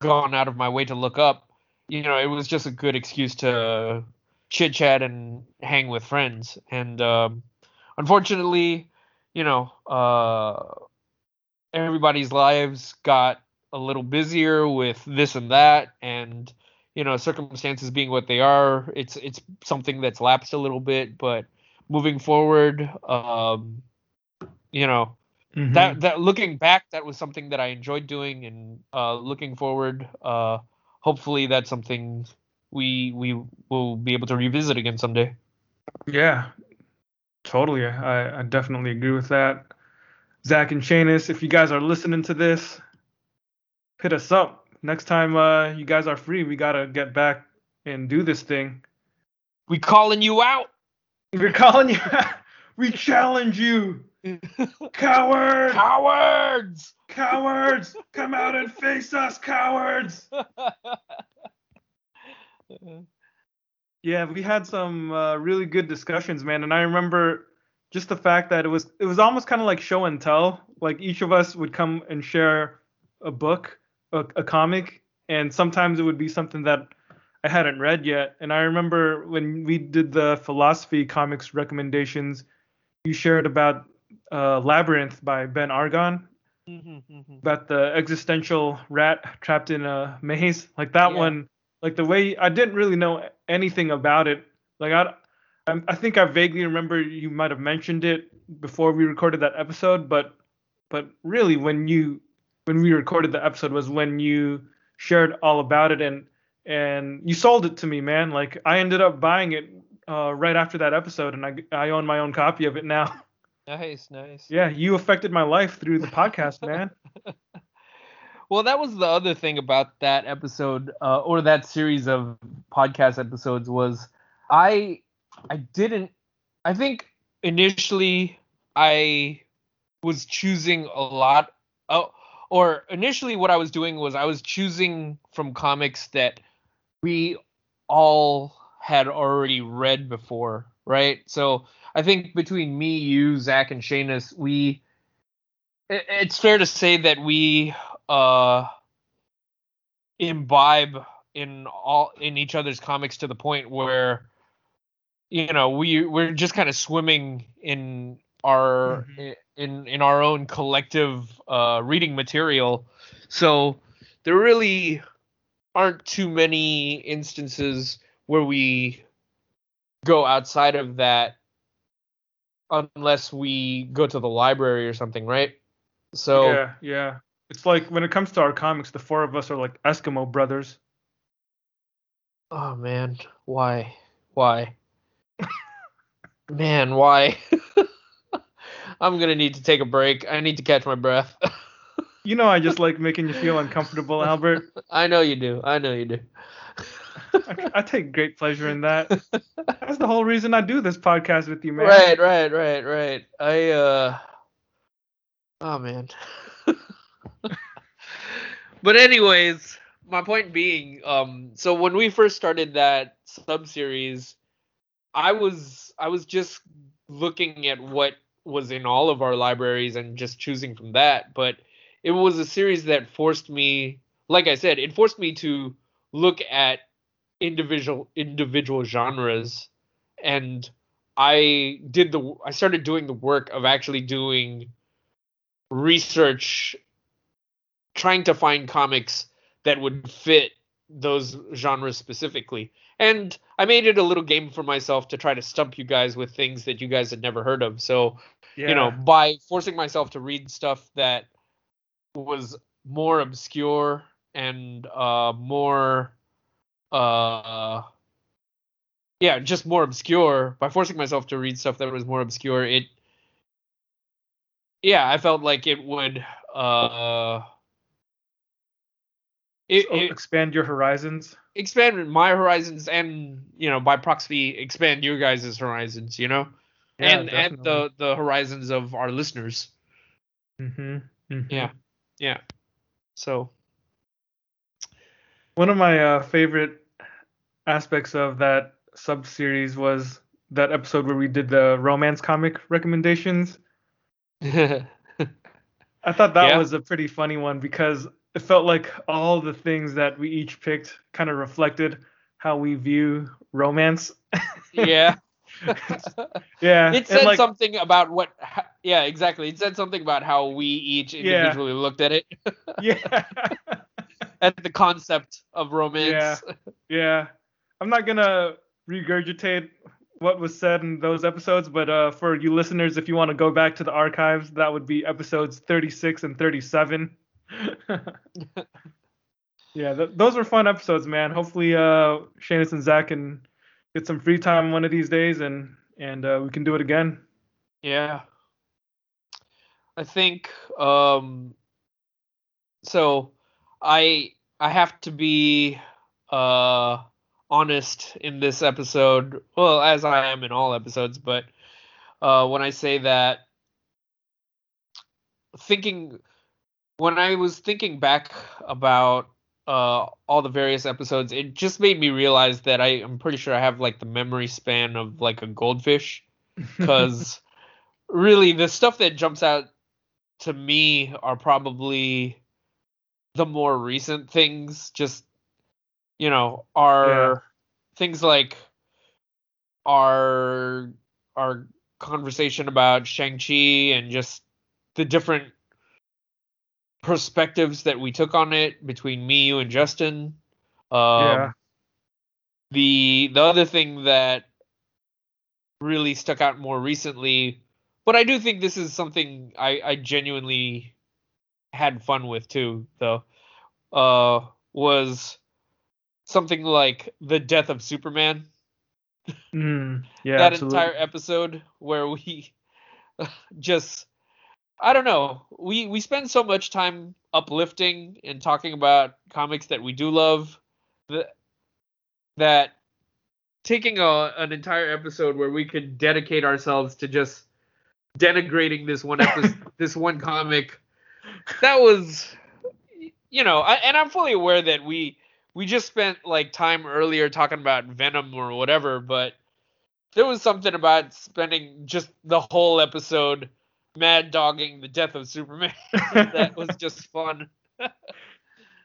gone out of my way to look up. You know, it was just a good excuse to chit chat and hang with friends. And um, unfortunately, you know, uh, everybody's lives got a little busier with this and that and you know circumstances being what they are it's it's something that's lapsed a little bit but moving forward um you know mm-hmm. that that looking back that was something that I enjoyed doing and uh looking forward uh hopefully that's something we we will be able to revisit again someday yeah totally I, I definitely agree with that Zach and Shanus, if you guys are listening to this, hit us up. Next time uh, you guys are free, we gotta get back and do this thing. We calling you out. We're calling you. Out. we challenge you. Cowards! Cowards! Cowards! Come out and face us, cowards! yeah, we had some uh, really good discussions, man, and I remember just the fact that it was it was almost kind of like show and tell. Like each of us would come and share a book a, a comic, and sometimes it would be something that I hadn't read yet. And I remember when we did the philosophy comics recommendations, you shared about uh, Labyrinth by Ben Argon, mm-hmm, mm-hmm. about the existential rat trapped in a maze. Like that yeah. one, like the way I didn't really know anything about it. Like I, I think I vaguely remember you might have mentioned it before we recorded that episode, but but really when you when we recorded the episode was when you shared all about it and and you sold it to me, man. Like I ended up buying it uh, right after that episode, and I I own my own copy of it now. Nice, nice. Yeah, you affected my life through the podcast, man. well, that was the other thing about that episode, uh, or that series of podcast episodes was I I didn't. I think initially I was choosing a lot. Oh, or initially what I was doing was I was choosing from comics that we all had already read before, right? So I think between me, you, Zach, and Shanus, we it, it's fair to say that we uh imbibe in all in each other's comics to the point where you know we we're just kind of swimming in our Mhm. in in our own collective uh reading material so there really aren't too many instances where we go outside of that unless we go to the library or something right? So yeah, yeah. It's like when it comes to our comics, the four of us are like Eskimo brothers. oh man. Why? Why? Man why? I'm gonna need to take a break. I need to catch my breath. You know, I just like making you feel uncomfortable, Albert. i know you do. I know you do I, I take great pleasure in that. That's the whole reason I do this podcast with you, man. Right, right, right, right. I uh oh man. but anyways, my point being, um so when we first started that sub series, I was I was just looking at what was in all of our libraries and just choosing from that, but it was a series that forced me like I said, it forced me to look at individual individual genres and I did the I started doing the work of actually doing research trying to find comics that would fit those genres specifically. And I made it a little game for myself to try to stump you guys with things that you guys had never heard of. So, Yeah. you know, by forcing myself to read stuff that was more obscure and uh more uh yeah, just more obscure. By forcing myself to read stuff that was more obscure, it yeah, I felt like it would uh it, So it expand your horizons. expand my horizons and you know by proxy expand your guys' horizons, you know, Yeah, and and the the horizons of our listeners. Mm-hmm. Yeah, yeah. So One of my uh, favorite aspects of that sub series was that episode where we did the romance comic recommendations. I thought that Yeah. was a pretty funny one because it felt like all the things that we each picked kind of reflected how we view romance. yeah. Yeah. it said like, something about what ha- yeah exactly it said something about how we each Yeah. individually looked at it Yeah. at the concept of romance Yeah. Yeah. I'm not gonna regurgitate what was said in those episodes, but uh, for you listeners, if you want to go back to the archives, that would be episodes 36 and 37. yeah, th- those were fun episodes, man. Hopefully, uh, Shanus and Zach can get some free time one of these days, and and uh, we can do it again. yeah i think um so i i have to be uh honest in this episode well as i am in all episodes but uh when i say that thinking when i was thinking back about uh all the various episodes it just made me realize that i i'm pretty sure i have like the memory span of like a goldfish because really the stuff that jumps out to me are probably the more recent things just you know are Yeah. things like our our conversation about Shang-Chi and just the different perspectives that we took on it between me you and Justin um yeah. the the other thing that really stuck out more recently, but I do think this is something I, I genuinely had fun with too, though, uh, was something like the death of Superman. Mm, yeah. that absolutely. entire episode where we just I don't know. We we spend so much time uplifting and talking about comics that we do love that that taking a an entire episode where we could dedicate ourselves to just denigrating this one episode this one comic that was you know I, and i'm fully aware that we we just spent like time earlier talking about venom or whatever but there was something about spending just the whole episode mad dogging the death of Superman that was just fun.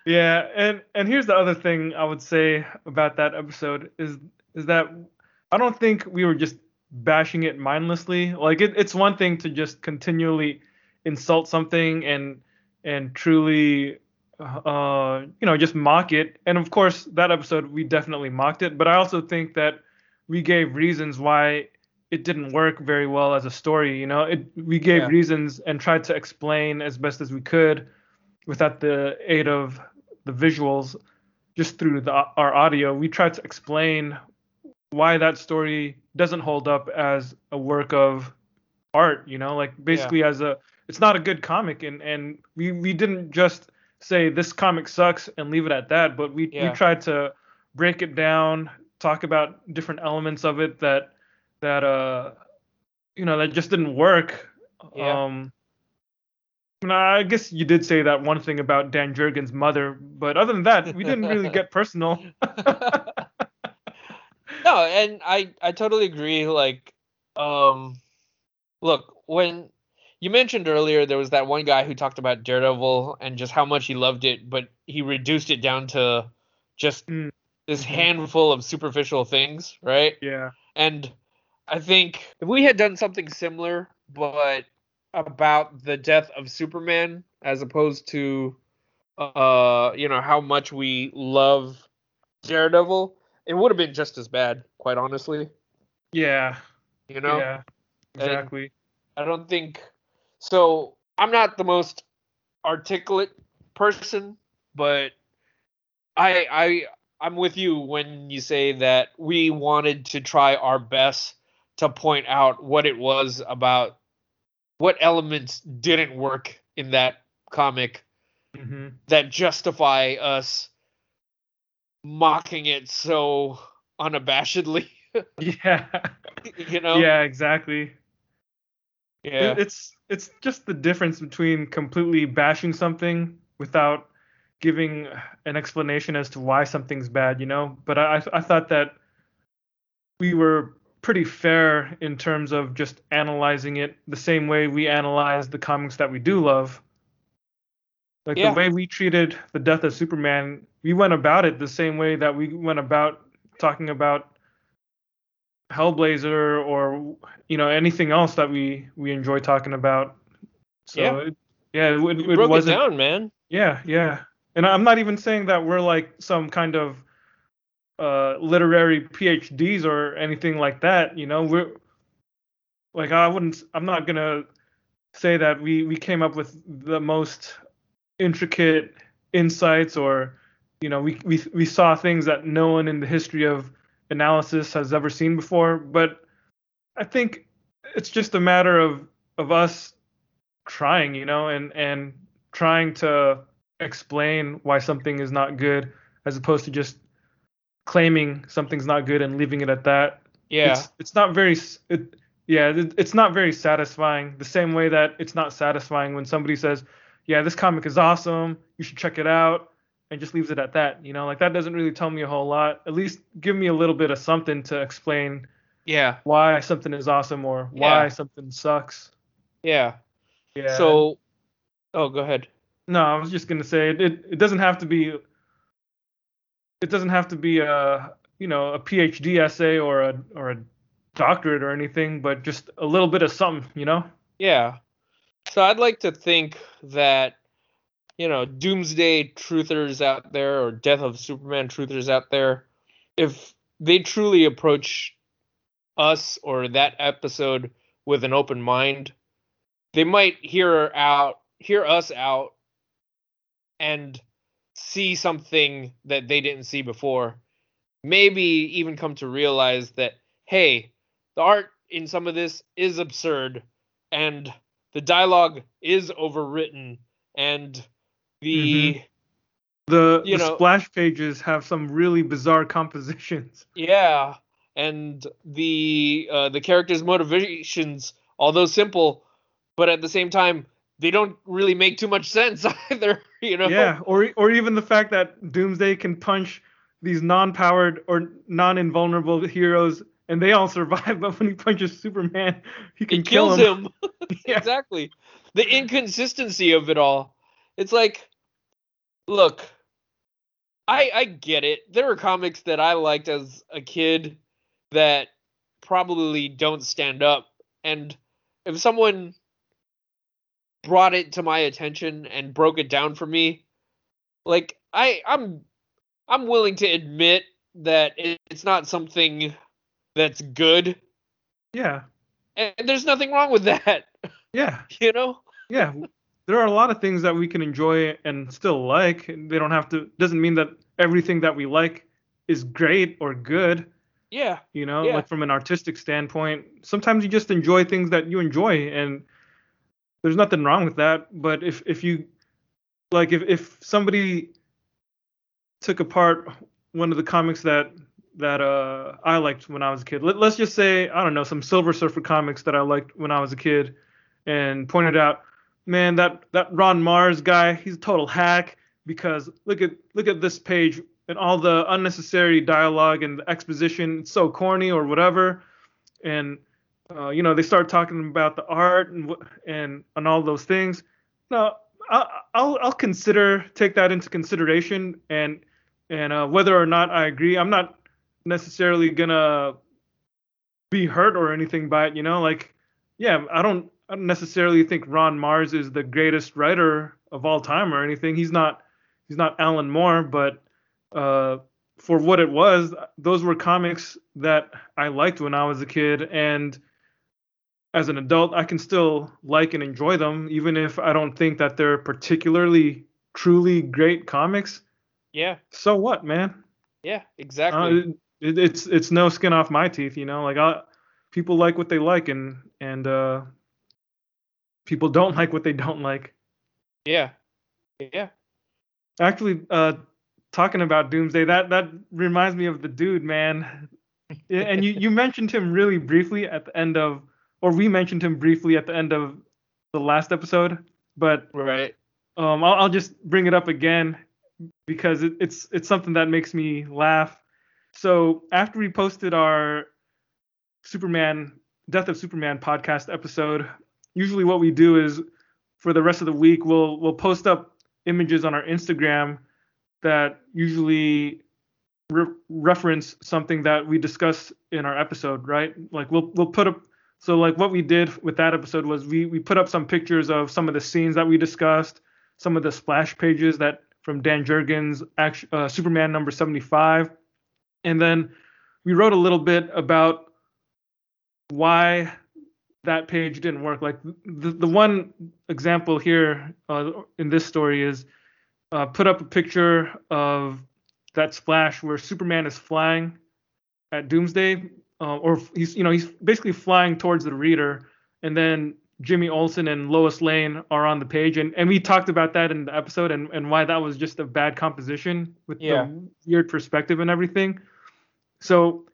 Yeah, and and here's the other thing I would say about that episode is is that I don't think we were just bashing it mindlessly. Like it, it's one thing to just continually insult something and and truly uh you know just mock it. And of course that episode we definitely mocked it, but I also think that we gave reasons why it didn't work very well as a story, you know. It we gave Yeah. reasons and tried to explain as best as we could without the aid of the visuals just through the, our audio we tried to explain why that story doesn't hold up as a work of art you know like basically as a it's not a good comic and and we we didn't just say this comic sucks and leave it at that but we Yeah. we tried to break it down talk about different elements of it that that uh you know that just didn't work Yeah. um no, I guess you did say that one thing about Dan Jurgens' mother, but other than that, we didn't really get personal. no, and I I totally agree. Like, um, look when you mentioned earlier there was that one guy who talked about Daredevil and just how much he loved it, but he reduced it down to just Mm. this Mhm. handful of superficial things, right? Yeah. And I think if we had done something similar, but about the death of Superman, as opposed to, uh, you know, how much we love Daredevil, it would have been just as bad, quite honestly. Yeah. You know, Yeah. Exactly. I don't think so. I'm not the most articulate person, but I I I'm with you when you say that we wanted to try our best to point out what it was about what elements didn't work in that comic hmm that justify us mocking it so unabashedly, Yeah. you know? Yeah. Exactly. Yeah. It- It's it's just the difference between completely bashing something without giving an explanation as to why something's bad, you know. But I I thought that we were pretty fair in terms of just analyzing it the same way we analyze the comics that we do love. Like Yeah. the way we treated the death of Superman, we went about it the same way that we went about talking about Hellblazer or you know anything else that we we enjoy talking about. So Yeah. it, yeah, it, it, it broke it wasn't. down, man. Yeah, yeah. And I'm not even saying that we're like some kind of uh literary PhDs or anything like that, you know. We're like I wouldn't I'm not to say that we we came up with the most intricate insights or you know, we we we saw things that no one in the history of analysis has ever seen before, but I think it's just a matter of of us trying, you know, and and trying to explain why something is not good as opposed to just claiming something's not good and leaving it at that. Yeah. It's it's not very it, yeah, it, it's not very satisfying. The same way that it's not satisfying when somebody says, "Yeah, this comic is awesome. You should check it out." And just leaves it at that, you know, like that doesn't really tell me a whole lot. At least give me a little bit of something to explain yeah. why something is awesome or why Yeah. something sucks. Yeah. Yeah. So, oh, go ahead. No, I was just gonna say it, it. It doesn't have to be. It doesn't have to be a you know a PhD essay or a or a doctorate or anything, but just a little bit of something, you know. Yeah. So I'd like to think that, you know, doomsday truthers out there or death of Superman truthers out there, if they truly approach us or that episode with an open mind, they might hear out hear us out and see something that they didn't see before. Maybe even come to realize that, hey, the art in some of this is absurd and the dialogue is overwritten and the The, You the know- splash pages have some really bizarre compositions. yeah and the uh, the characters motivations although simple but at the same time they don't really make too much sense either you know Yeah, or or even the fact that Doomsday can punch these non-powered or non-invulnerable heroes and they all survive. But when he punches Superman, he can It kill him. him. Yeah. exactly. The inconsistency of it all. It's like, look, I I get it. There are comics that I liked as a kid that probably don't stand up, and if someone brought it to my attention and broke it down for me, like I I'm I'm willing to admit that it, it's not something that's good, Yeah, and there's nothing wrong with that. yeah, You know? yeah. There are a lot of things that we can enjoy and still like. They don't have to. Doesn't mean that everything that we like is great or good. Yeah. You know, Yeah. like from an artistic standpoint, sometimes you just enjoy things that you enjoy, and there's nothing wrong with that. But if if you like, if if somebody took apart one of the comics that that uh I liked when I was a kid, Let, let's just say I don't know some Silver Surfer comics that I liked when I was a kid, and pointed out, man, that that Ron Marz guy, he's a total hack because look at look at this page and all the unnecessary dialogue and exposition. It's so corny or whatever. And uh, you know they start talking about the art and and and all those things. No I'll, I'll I'll consider take that into consideration and and uh, whether or not I agree I'm not necessarily gonna be hurt or anything by it you know? Like yeah I don't I don't necessarily think Ron Marz is the greatest writer of all time or anything he's not he's not Alan Moore but uh, for what it was, those were comics that I liked when I was a kid, and as an adult, I can still like and enjoy them, even if I don't think that they're particularly truly great comics. Yeah. So what, man? Yeah. Uh, Exactly. it, it's it's no skin off my teeth, you know. Like I, people like what they like, and and uh, people don't like what they don't like. yeah. Yeah. Actually, uh, talking about Doomsday, that that reminds me of the dude, man. And you you mentioned him really briefly at the end of, or we mentioned him briefly at the end of the last episode, but Right. um, I'll, I'll just bring it up again because it, it's it's something that makes me laugh. So after we posted our Superman Death of Superman podcast episode, usually what we do is for the rest of the week we'll we'll post up images on our Instagram that usually re- reference something that we discuss in our episode, right? Like we'll we'll put up so like what we did with that episode was we we put up some pictures of some of the scenes that we discussed, some of the splash pages that from Dan Jurgens act- uh, Superman number 75, and then we wrote a little bit about why that page didn't work. Like the the one example here uh, in this story is uh, put up a picture of that splash where Superman is flying at Doomsday, uh, or he's you know he's basically flying towards the reader, and then Jimmy Olsen and Lois Lane are on the page, and, and we talked about that in the episode and, and why that was just a bad composition with Yeah. the weird perspective and everything. So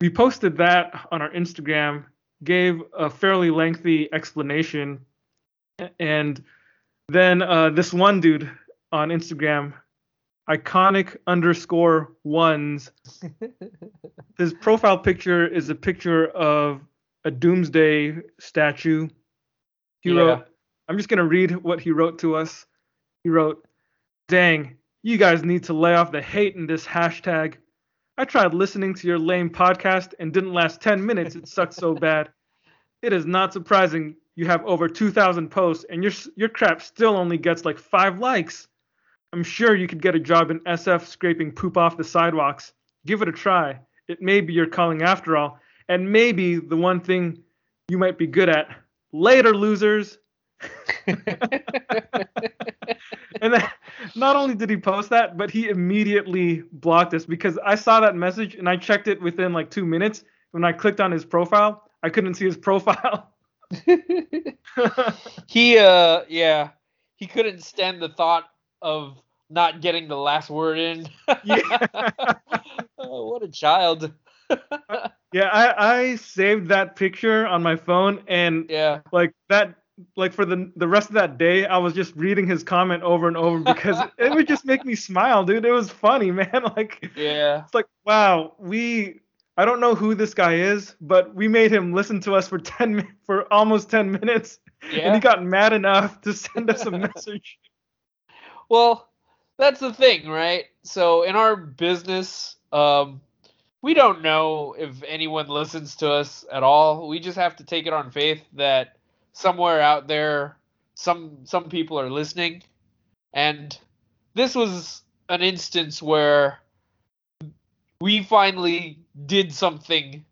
we posted that on our Instagram, gave a fairly lengthy explanation, and then uh, this one dude on Instagram, iconic underscore ones, his profile picture is a picture of a doomsday statue. He Yeah. wrote, I'm just going to read what he wrote to us. He wrote, Dang, you guys need to lay off the hate in this hashtag. I tried listening to your lame podcast and didn't last 10 minutes. It sucked so bad. It is not surprising you have over 2,000 posts and your your crap still only gets like five likes. I'm sure you could get a job in SF scraping poop off the sidewalks. Give it a try. It may be your calling after all, and maybe the one thing you might be good at. Later, losers. and then not only did he post that, but he immediately blocked us because I saw that message and I checked it within like two minutes. When I clicked on his profile, I couldn't see his profile. he uh yeah he couldn't stand the thought of not getting the last word in Yeah. oh, what a child yeah, I, I saved that picture on my phone and yeah like that like for the the rest of that day I was just reading his comment over and over because it would just make me smile, dude. It was funny, man. Like yeah it's like wow, we I don't know who this guy is, but we made him listen to us for 10 for almost 10 minutes, and he got mad enough to send us a message. Well, that's the thing, right? So in our business, um, we don't know if anyone listens to us at all. We just have to take it on faith that somewhere out there, some some people are listening, and this was an instance where we finally did something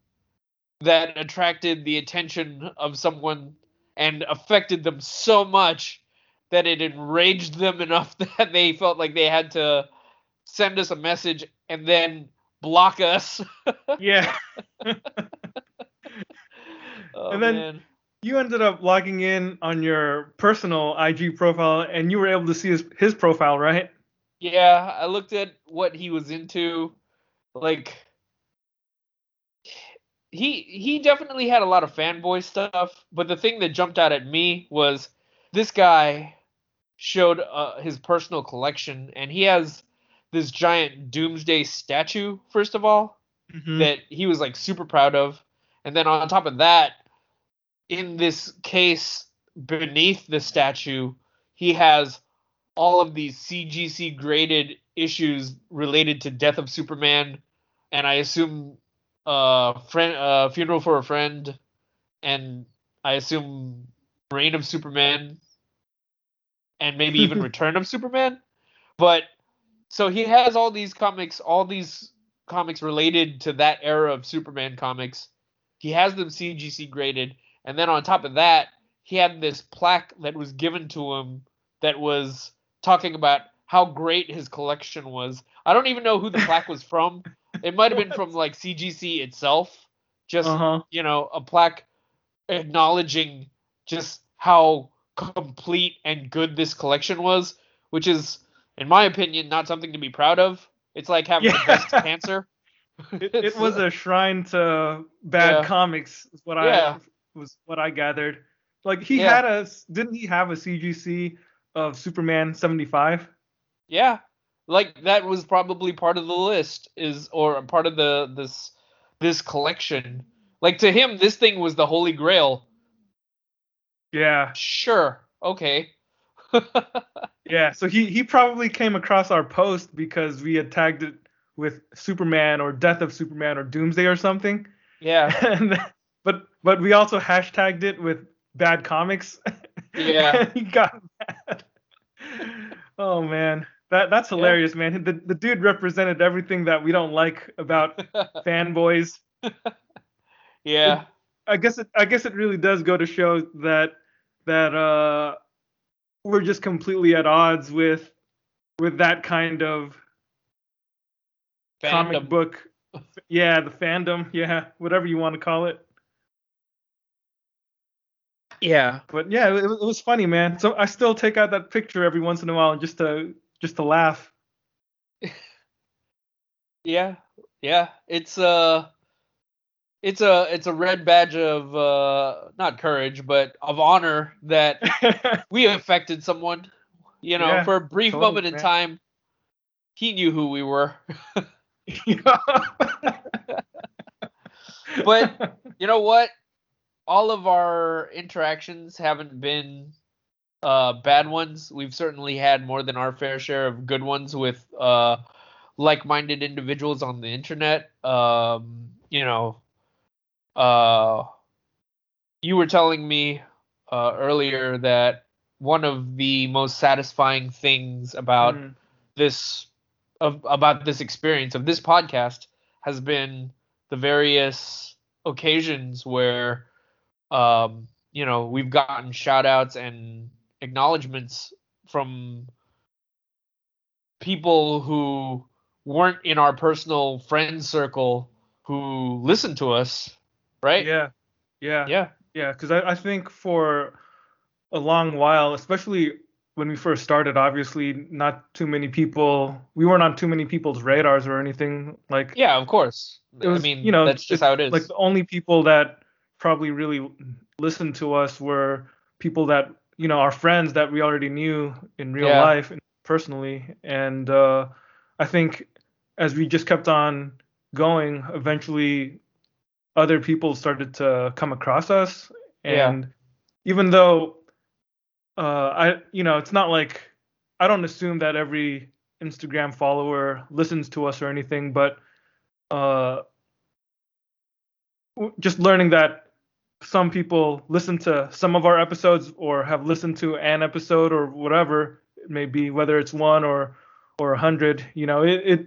that attracted the attention of someone and affected them so much that it enraged them enough that they felt like they had to send us a message and then block us. Yeah. Oh, And then- man. You ended up logging in on your personal IG profile, and you were able to see his his profile, right? Yeah, I looked at what he was into. Like he he definitely had a lot of fanboy stuff, but the thing that jumped out at me was this guy showed uh, his personal collection and he has this giant doomsday statue first of all Mhm. that he was like super proud of. And then on top of that, in this case beneath the statue, he has all of these CGC graded issues related to Death of Superman, and I assume uh friend uh Funeral for a Friend, and I assume Reign of Superman, and maybe even Return of Superman. But so he has all these comics, all these comics related to that era of Superman comics. He has them CGC graded, and then on top of that, he had this plaque that was given to him that was talking about how great his collection was. I don't even know who the plaque was from. It might have been from like CGC itself. Just Uh-huh. you know, a plaque acknowledging just how complete and good this collection was, which is, in my opinion, not something to be proud of. It's like having the Yeah. best cancer. It, it was a shrine to bad Yeah. comics, is what Yeah. Was what I gathered. Like he Yeah. had a didn't he have a CGC of Superman 75? Yeah, like that was probably part of the list is or part of the this this collection. Like to him, this thing was the holy grail. Yeah. Sure, okay. Yeah, so he he probably came across our post because we had tagged it with Superman or Death of Superman or Doomsday or something. yeah, and but we also hashtagged it with bad comics. Yeah. and he got mad. Oh man, that that's Yeah. hilarious, man. The the dude represented everything that we don't like about fanboys. yeah, I guess it I guess it really does go to show that that uh we're just completely at odds with with that kind of comic book yeah the fandom yeah whatever you want to call it Yeah, but yeah it, it was funny man so i still take out that picture every once in a while just to just to laugh yeah, yeah. It's uh it's a it's a red badge of uh not courage but of honor that we affected someone. You know, Yeah, for a brief totally, moment in man. time, he knew who we were. But you know what? All of our interactions haven't been uh, bad ones. We've certainly had more than our fair share of good ones with uh, like-minded individuals on the internet. Um, you know, uh, you were telling me uh, earlier that one of the most satisfying things about Mm. this of about this experience of this podcast has been the various occasions where um you know we've gotten shout outs and acknowledgments from people who weren't in our personal friend circle who listened to us right? Yeah yeah. Yeah. Yeah, because I, I think for a long while, especially when we first started, obviously not too many people, we weren't on too many people's radars or anything. Like, yeah of course. Was, i mean you know, that's just how it is. Like the only people that probably really listened to us were people that, you know, our friends that we already knew in real Yeah. life and personally. And uh, I think as we just kept on going, eventually other people started to come across us and yeah. even though uh, I you know it's not like I don't assume that every Instagram follower listens to us or anything, but uh, just learning that some people listen to some of our episodes or have listened to an episode or whatever it may be, whether it's one or or a hundred, you know, it, it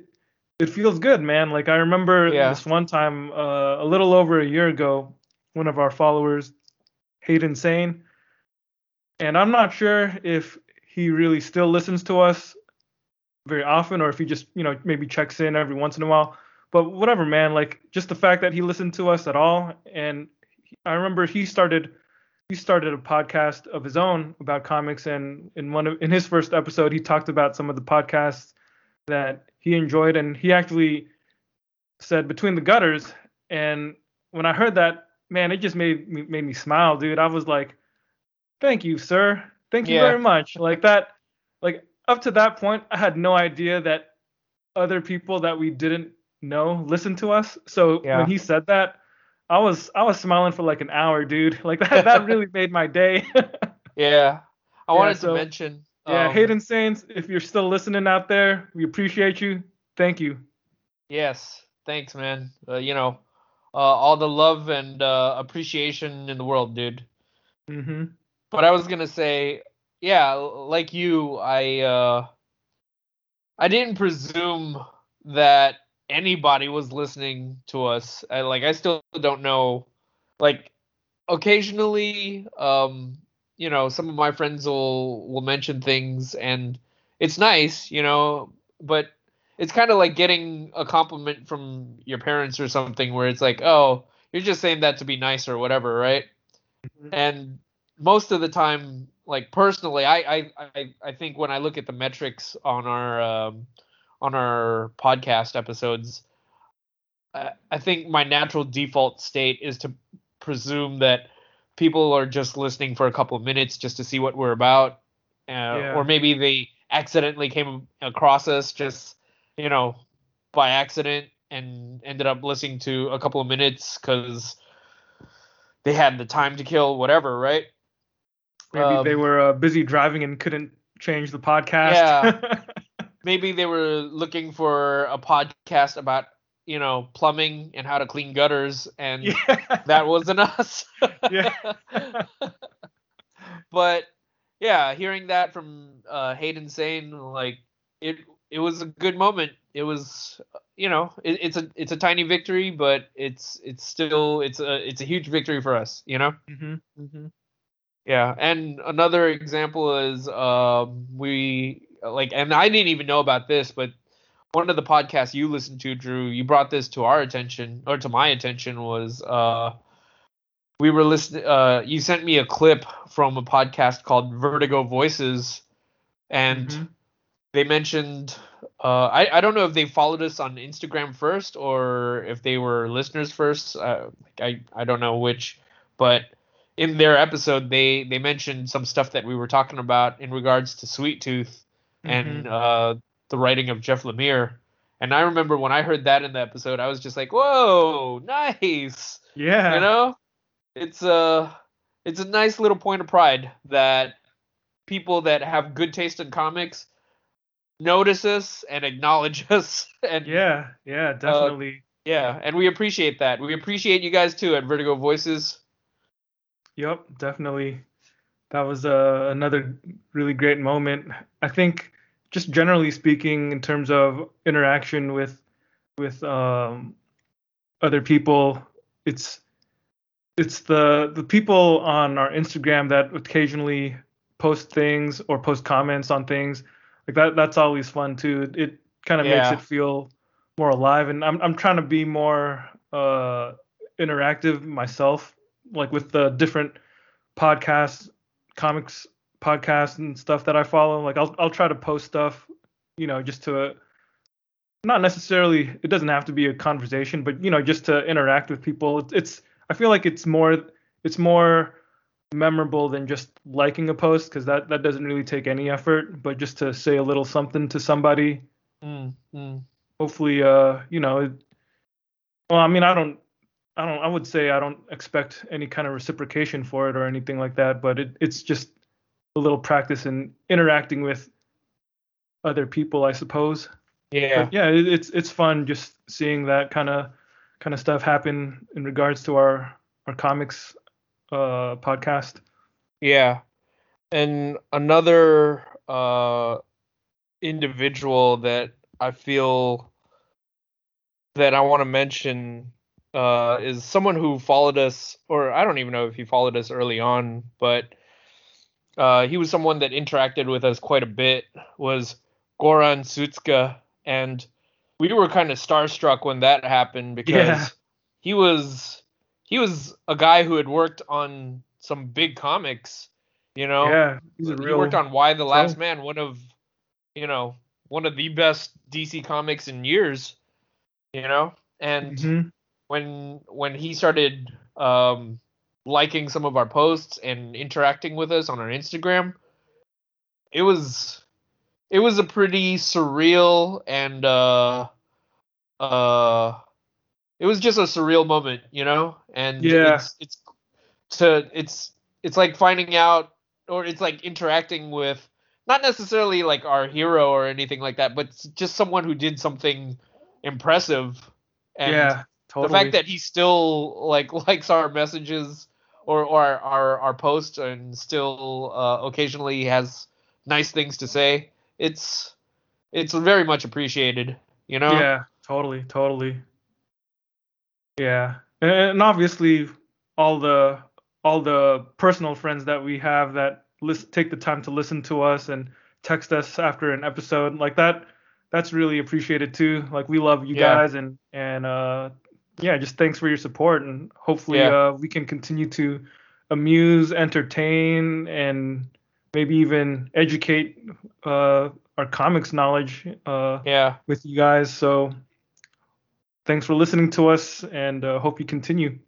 it feels good, man. Like I remember yeah. this one time, uh, a little over a year ago, one of our followers, Hayden Sane, and I'm not sure if he really still listens to us very often or if he just, you know, maybe checks in every once in a while. But whatever, man. Like just the fact that he listened to us at all, and I remember he started he started a podcast of his own about comics, and in one of in his first episode, he talked about some of the podcasts that he enjoyed, and he actually said between the gutters. And when I heard that, man, it just made me made me smile, dude. I was like, thank you, sir. Thank you yeah. very much. Like that, like up to that point, I had no idea that other people that we didn't know listened to us. So yeah. when he said that, I was I was smiling for like an hour, dude. Like that that really made my day. yeah. I yeah, wanted so, to mention yeah, um, Hayden Saints, if you're still listening out there, we appreciate you. Thank you. Yes, thanks, man. Uh, you know, uh, all the love and uh, appreciation in the world, dude. Mm-hmm. But I was gonna say, yeah, like you, I uh, I didn't presume that anybody was listening to us. I, like, I still don't know. Like, occasionally, um, you know, some of my friends will will mention things and it's nice, you know, but it's kind of like getting a compliment from your parents or something where it's like, "Oh, you're just saying that to be nice or whatever, right?" Mm-hmm. And most of the time, like personally, I, I I I think when I look at the metrics on our um, on our podcast episodes, I, I think my natural default state is to presume that people are just listening for a couple of minutes just to see what we're about, uh, yeah. or maybe they accidentally came across us just you know by accident and ended up listening to a couple of minutes because they had the time to kill, whatever, right? Maybe um, they were uh, busy driving and couldn't change the podcast. Yeah. maybe they were looking for a podcast about you know plumbing and how to clean gutters and yeah. that wasn't us yeah but yeah hearing that from uh hayden Sane like it it was a good moment it was you know it, it's a it's a tiny victory but it's it's still it's a it's a huge victory for us you know mm-hmm. Mm-hmm. yeah and another example is um we like and i didn't even know about this but one of the podcasts you listened to, Drew, you brought this to our attention or to my attention was uh we were listening uh you sent me a clip from a podcast called Vertigo Voices and mm-hmm. they mentioned uh I, I don't know if they followed us on Instagram first or if they were listeners first. Uh, I I don't know which, but in their episode they they mentioned some stuff that we were talking about in regards to Sweet Tooth. And uh the writing of Jeff Lemire. And I remember when I heard that in the episode, I was just like, "Whoa, nice!" Yeah, you know, it's a it's a nice little point of pride that people that have good taste in comics notice us and acknowledge us. And yeah, yeah, uh, definitely. Uh, yeah, and we appreciate that. We appreciate you guys too at Vertigo Voices. Yep, definitely. That was uh, another really great moment. I think just generally speaking, in terms of interaction with with um, other people, it's it's the the people on our Instagram that occasionally post things or post comments on things like that. That's always fun too. It kind of yeah. makes it feel more alive, and I'm I'm trying to be more uh, interactive myself, like with the different podcasts, comics podcasts and stuff that I follow. Like I'll I'll try to post stuff, you know, just to not necessarily it doesn't have to be a conversation, but you know, just to interact with people. It's, I feel like it's more it's more memorable than just liking a post because that that doesn't really take any effort, but just to say a little something to somebody. Mm, mm. Hopefully, uh, you know, it, Well, I mean, I don't, I don't, I would say I don't expect any kind of reciprocation for it or anything like that, but it, it's just a little practice in interacting with other people, I suppose. Yeah. But yeah, it, it's it's fun just seeing that kind of kind of stuff happen in regards to our our comics uh podcast. Yeah. And another uh individual that I feel that I want to mention uh is someone who followed us or I don't even know if he followed us early on, but uh he was someone that interacted with us quite a bit was Goran Sudžuka and we were kind of starstruck when that happened because Yeah. he was he was a guy who had worked on some big comics, you know. Yeah, he real. worked on Y the Last. Man, one of you know one of the best DC comics in years, you know. And Mhm. when when he started um, liking some of our posts and interacting with us on our Instagram, it was it was a pretty surreal and uh uh it was just a surreal moment, you know? And Yeah. it's it's to it's it's like finding out or it's like interacting with not necessarily like our hero or anything like that, but just someone who did something impressive. And yeah, totally. the fact that he still like likes our messages or or our our, posts and still uh, occasionally has nice things to say, it's it's very much appreciated. You know? Yeah, totally, totally. Yeah, and, obviously all the all the personal friends that we have that listen, take the time to listen to us and text us after an episode like that. That's really appreciated too. Like we love you Yeah. guys and and uh yeah, just thanks for your support and hopefully Yeah. uh we can continue to amuse, entertain and maybe even educate uh our comics knowledge uh Yeah. with you guys. So thanks for listening to us and uh, hope you continue.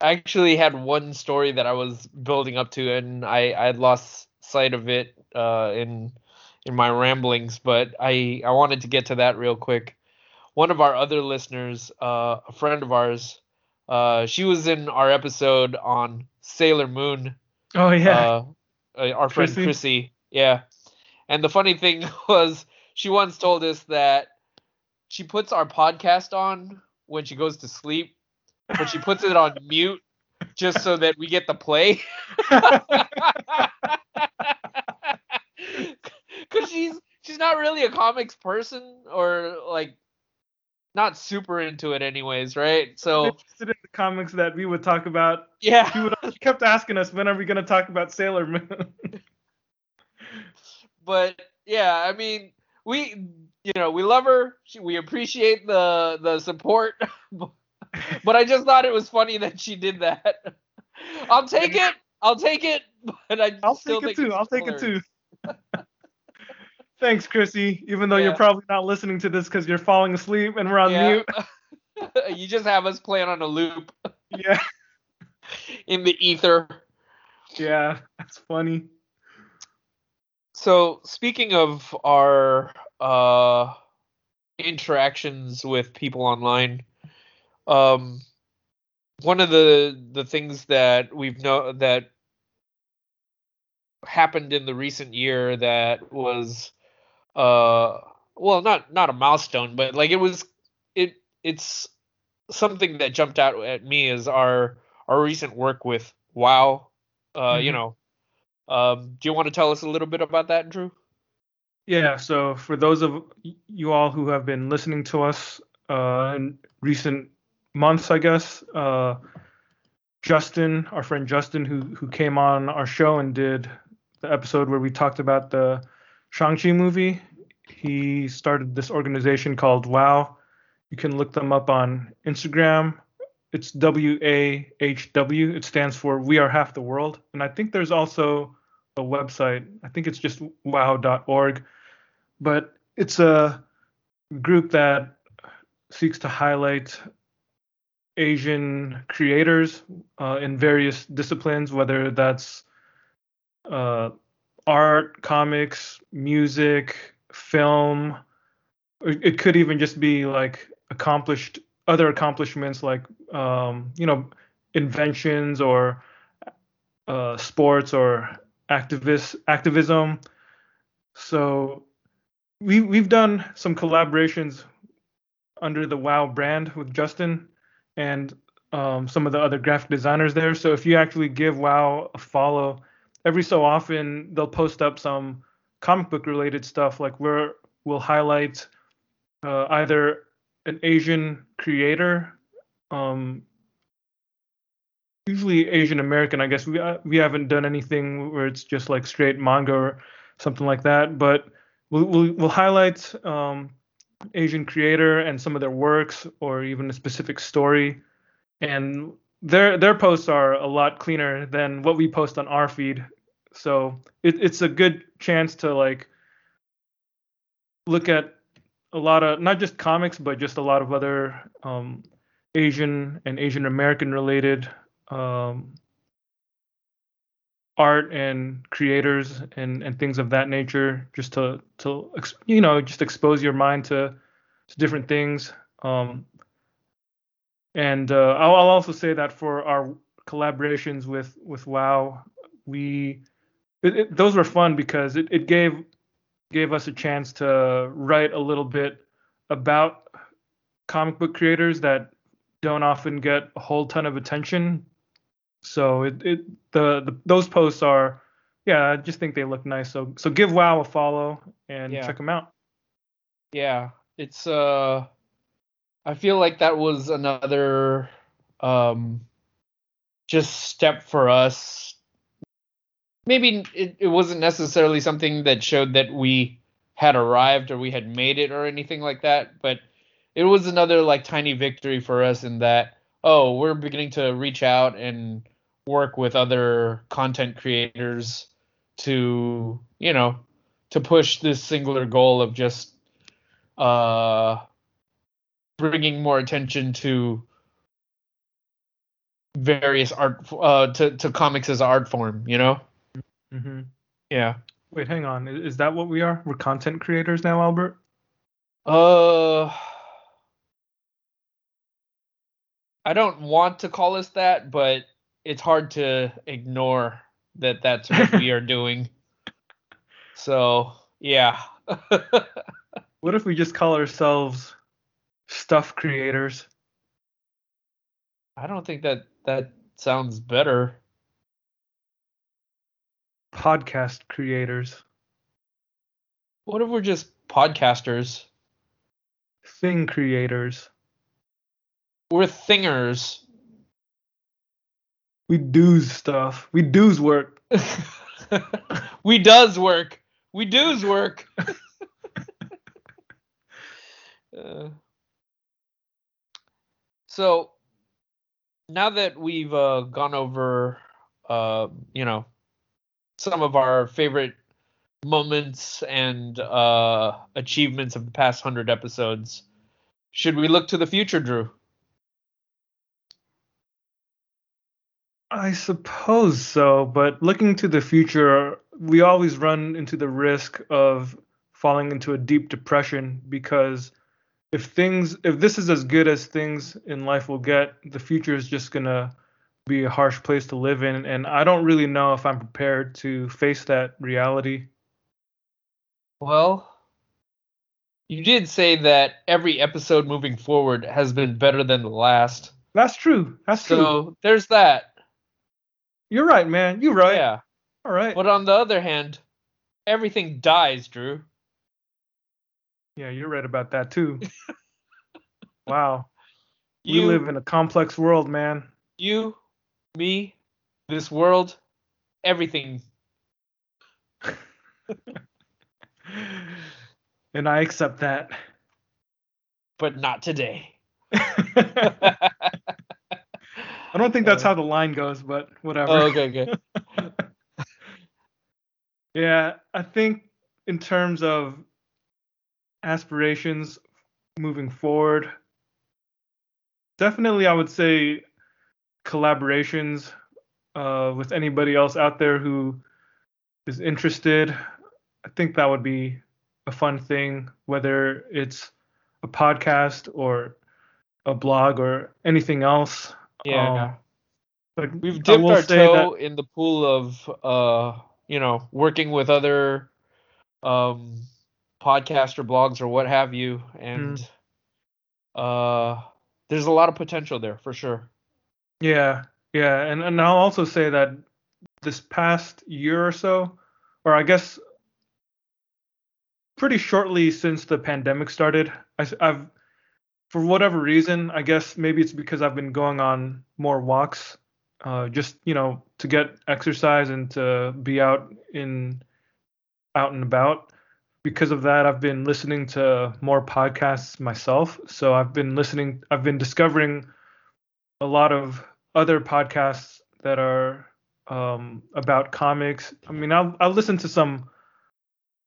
I actually had one story that I was building up to, and I I lost sight of it uh, in in my ramblings, but I I wanted to get to that real quick. One of our other listeners, uh, a friend of ours, uh, she was in our episode on Sailor Moon. Oh yeah. Uh, uh, our friend Chrissy? Chrissy, yeah. And the funny thing was, she once told us that she puts our podcast on when she goes to sleep, but she puts it on mute just so that we get the play. Cause she's she's not really a comics person or like not super into it anyways, right? So interested in the comics that we would talk about. yeah. She, would, she kept asking us when are we going to talk about Sailor Moon. but yeah, I mean, we you know we love her. She, we appreciate the the support, but I just thought it was funny that she did that. I'll take it. I'll take it. But I I'll still take it too. I'll take it too. Thanks, Chrissy. Even though you're probably not listening to this because you're falling asleep and we're on Yeah. mute. you just have us playing on a loop Yeah. in the ether. Yeah. That's funny. So speaking of our uh, interactions with people online, um, one of the the things that we've know that happened in the recent year that was uh well not not a milestone but like it was it it's something that jumped out at me is our our recent work with wow uh you Mhm. know um do you want to tell us a little bit about that drew Yeah, so for those of you all who have been listening to us uh, in recent months, I guess, uh, Justin, our friend Justin, who who came on our show and did the episode where we talked about the Shang-Chi movie, he started this organization called WOW. You can look them up on Instagram. It's W A H W. It stands for We Are Half the World. And I think there's also a website. I think it's just wow.org. But it's a group that seeks to highlight Asian creators uh, in various disciplines, whether that's uh, art, comics, music, film. It could even just be like accomplished other accomplishments like um, you know inventions or uh, sports or activist activism. So we we've done some collaborations under the WoW brand with Justin and um, some of the other graphic designers there. So if you actually give WoW a follow, every so often they'll post up some comic book related stuff like where we'll highlight uh, either an Asian creator, um, usually Asian American. I guess we uh, we haven't done anything where it's just like straight manga or something like that, but we'll we'll, we'll highlight um, Asian creator and some of their works or even a specific story, and their their posts are a lot cleaner than what we post on our feed. So it, it's a good chance to like look at a lot of not just comics but just a lot of other um, Asian and Asian American related um, art and creators and and things of that nature just to to you know just expose your mind to to different things um, and uh, I'll, I'll also say that for our collaborations with with wow we it, it, those were fun because it, it gave gave us a chance to write a little bit about comic book creators that don't often get a whole ton of attention. So it, it the, the those posts are yeah, I just think they look nice. So so give WoW a follow and Yeah. check them out. Yeah, it's uh I feel like that was another um just step for us. Maybe it, it wasn't necessarily something that showed that we had arrived or we had made it or anything like that, but it was another like tiny victory for us in that oh, we're beginning to reach out and work with other content creators to, you know, to push this singular goal of just uh bringing more attention to various art uh to to comics as an art form you know hmm yeah Wait, hang on. Is that what we are? We're content creators now, Albert? uh i don't want to call us that but it's hard to ignore that that's what we are doing so yeah What if we just call ourselves stuff creators? i don't think that that sounds better Podcast creators, what if we're just podcasters thing creators. we're thingers We do's stuff. We do's work. we does work. We does work. Uh, so now that we've uh, gone over, uh, you know, some of our favorite moments and uh, achievements of the past hundred episodes, should we look to the future, Drew? I suppose so, but looking to the future, we always run into the risk of falling into a deep depression because if things if this is as good as things in life will get, the future is just going to be a harsh place to live in and I don't really know if I'm prepared to face that reality. Well, you did say that every episode moving forward has been better than the last. That's true. That's true. So there's that. You're right, man. You're right. Yeah. All right. But on the other hand, everything dies, Drew. Yeah, you're right about that too. wow. You we live in a complex world, man. you, me, this world, everything. and I accept that. But not today. I don't think that's Uh, how the line goes, but whatever. Oh, okay, okay. Yeah, I think in terms of aspirations moving forward, definitely I would say collaborations uh, with anybody else out there who is interested. I think that would be a fun thing, whether it's a podcast or a blog or anything else. Yeah. Um, but We've dipped our toe in the pool of uh, you know, working with other um podcasts or blogs or what have you and uh there's a lot of potential there for sure. Yeah, yeah, and and I'll also say that this past year or so, or I guess pretty shortly since the pandemic started, I, I, have for whatever reason, I guess maybe it's because I've been going on more walks, uh, just you know to get exercise and to be out in out and about. Because of that, I've been listening to more podcasts myself. So I've been listening, I've been discovering a lot of other podcasts that are um, about comics. I mean, I'll I'll listen to some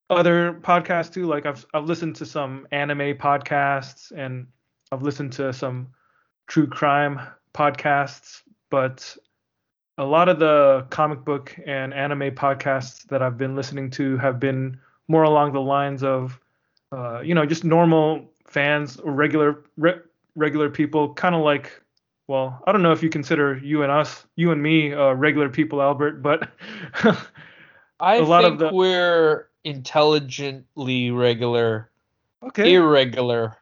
other podcasts too. Like I've I've listened to some anime podcasts and I've listened to some true crime podcasts, but a lot of the comic book and anime podcasts that I've been listening to have been more along the lines of, uh, you know, just normal fans or regular re- regular people, kind of like well, I don't know if you consider you and us, you and me, uh, regular people, Albert, but I A lot of think the- we're intelligently regular, okay, irregular.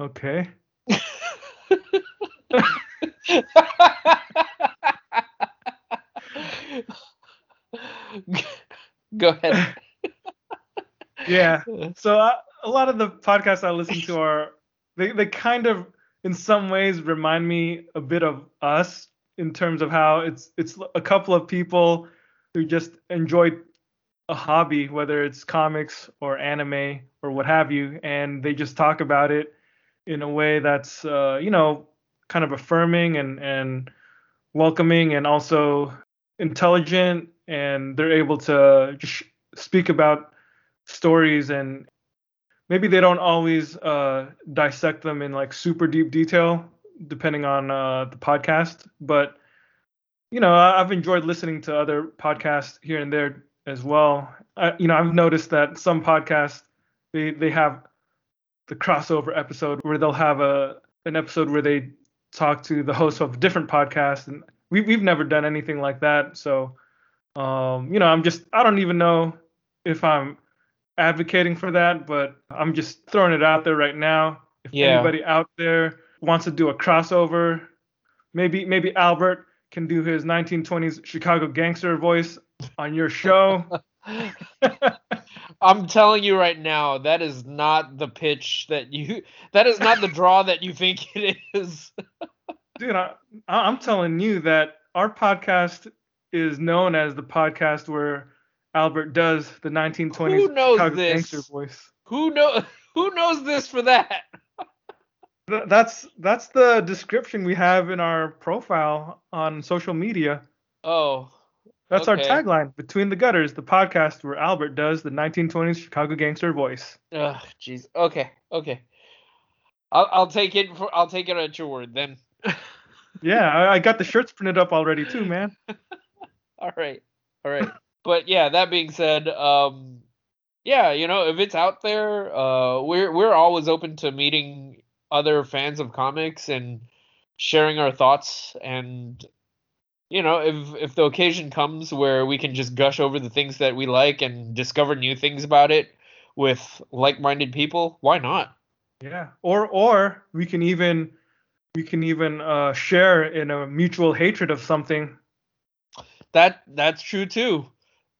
okay. Go ahead. Yeah. So uh, a lot of the podcasts I listen to are they they kind of in some ways remind me a bit of us in terms of how it's it's a couple of people who just enjoy a hobby, whether it's comics or anime or what have you, and they just talk about it in a way that's uh, you know kind of affirming and and welcoming and also intelligent, and they're able to just speak about stories and maybe they don't always uh, dissect them in like super deep detail depending on uh, the podcast but you know i've enjoyed listening to other podcasts here and there as well. I, you know i've noticed that some podcasts they they have the crossover episode where they'll have a an episode where they talk to the host of a different podcast and we, we've never done anything like that so um, you know i'm just i don't even know if i'm advocating for that, but I'm just throwing it out there right now. If Yeah. anybody out there wants to do a crossover, maybe maybe Albert can do his 1920s Chicago gangster voice on your show. I'm telling you right now, that is not the pitch that you. That is not the draw that you think it is. Dude, I, I- I'm telling you that our podcast is known as the podcast where Albert does the 1920s Who knows Chicago this? gangster voice. Who know? Who knows this for that? Th- That's that's the description we have in our profile on social media. Oh, That's Okay. our tagline. Between the Gutters, the podcast where Albert does the 1920s Chicago gangster voice. ugh, jeez. Okay, okay. I'll I'll take it for I'll take it at your word then. Yeah, I, I got the shirts printed up already too, man. all right, all right. But yeah, that being said, um, yeah, you know, if it's out there, uh, we're we're always open to meeting other fans of comics and sharing our thoughts and you know if if the occasion comes where we can just gush over the things that we like and discover new things about it with like-minded people why not Yeah. Or or we can even we can even uh, share in a mutual hatred of something. that that's true too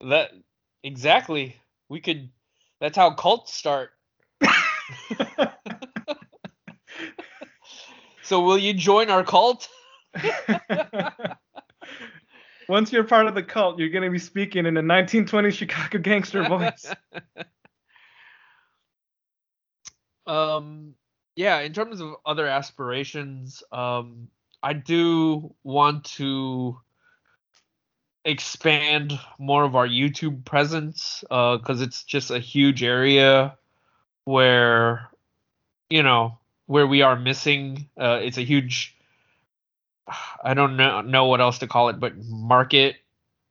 that exactly. We could that's how cults start. So will you join our cult? Once you're part of the cult, you're gonna be speaking in a 1920s Chicago gangster voice. um yeah in terms of other aspirations um i do want to expand more of our youtube presence uh because it's just a huge area where you know where we are missing uh it's a huge i don't know know what else to call it but market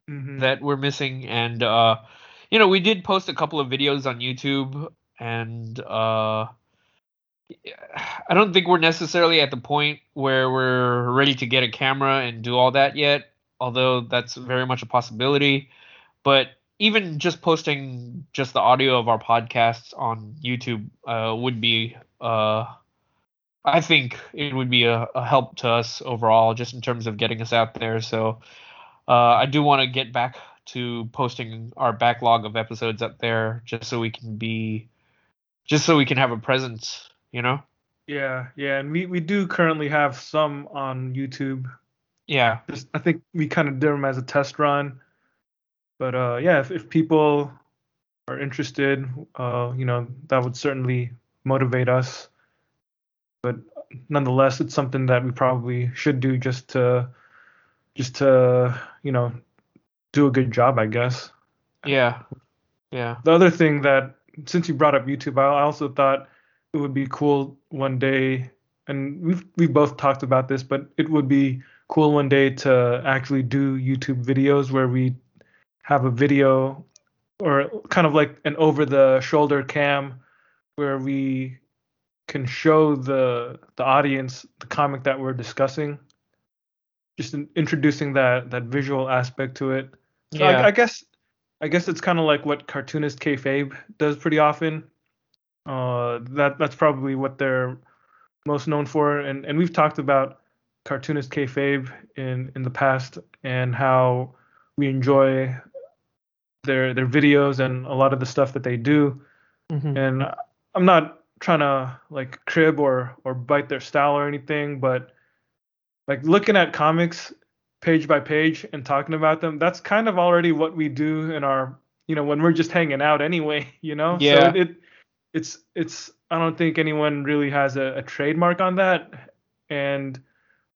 Mhm. that we're missing and uh you know we did post a couple of videos on youtube and uh I don't think we're necessarily at the point where we're ready to get a camera and do all that yet, although that's very much a possibility. But even just posting just the audio of our podcasts on YouTube uh, would be, uh, I think it would be a, a, help to us overall, just in terms of getting us out there. So uh, I do want to get back to posting our backlog of episodes up there, just so we can be, just so we can have a presence, you know. Yeah, yeah, and we we do currently have some on YouTube. Yeah, just I think we kind of did them as a test run but uh, yeah, if, if people are interested, uh, you know, that would certainly motivate us. But nonetheless, it's something that we probably should do just to, just to, you know, do a good job, I guess. Yeah. Yeah. The other thing that, since you brought up YouTube, I also thought it would be cool one day, and we've we both talked about this, but it would be cool one day to actually do YouTube videos where we have a video or kind of like an over the shoulder cam where we can show the the audience the comic that we're discussing. Just in, introducing that that visual aspect to it. So yeah. I, I guess i guess it's kind of like what cartoonist kayfabe does pretty often. Uh that that's probably what they're most known for. And and we've talked about cartoonist kayfabe in in the past and how we enjoy their their videos and a lot of the stuff that they do. Mm-hmm. And I'm not trying to like crib or or bite their style or anything, but like looking at comics page by page and talking about them, that's kind of already what we do in our you know when we're just hanging out anyway, you know. Yeah. So it it's it's I don't think anyone really has a, a trademark on that, and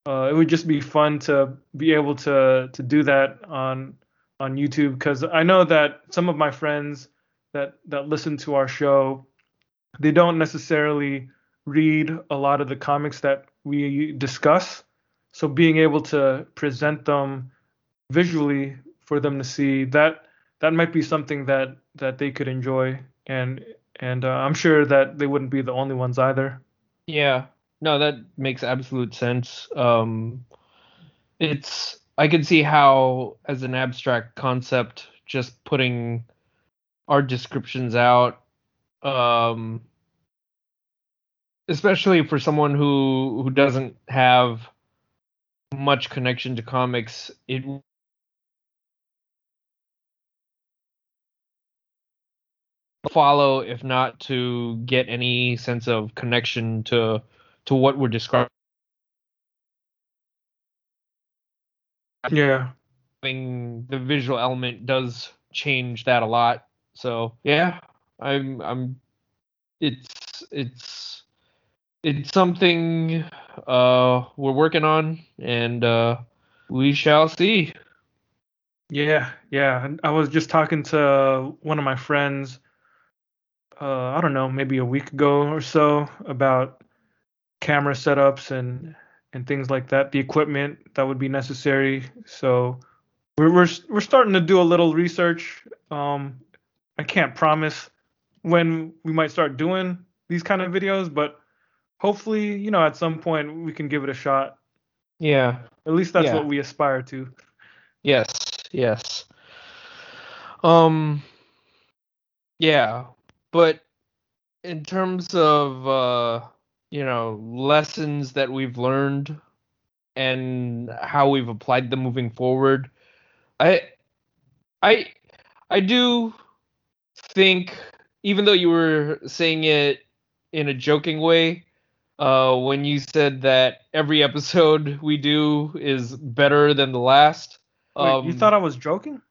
uh, it would just be fun to be able to to do that on on YouTube because I know that some of my friends that that listen to our show, they don't necessarily read a lot of the comics that we discuss. So being able to present them visually for them to see that that might be something that that they could enjoy and and uh, I'm sure that they wouldn't be the only ones either. Yeah. No, that makes absolute sense. Um it's I can see how, as an abstract concept, just putting our descriptions out, um, especially for someone who who doesn't have much connection to comics, it follow if not to get any sense of connection to to what we're describing Yeah. The visual element does change that a lot. So yeah, I'm I'm it's it's it's something uh we're working on and uh we shall see. Yeah, yeah. I was just talking to one of my friends uh I don't know, maybe a week ago or so about camera setups and and things like that, the equipment that would be necessary. So we're we're we're starting to do a little research. Um, I can't promise when we might start doing these kind of videos, but hopefully, you know, at some point we can give it a shot. Yeah. At least that's yeah. what we aspire to. Yes. Yes. Um. Yeah, but in terms of uh you know lessons that we've learned and how we've applied them moving forward. I i i do think even though you were saying it in a joking way uh, when you said that every episode we do is better than the last Wait, um, you thought i was joking?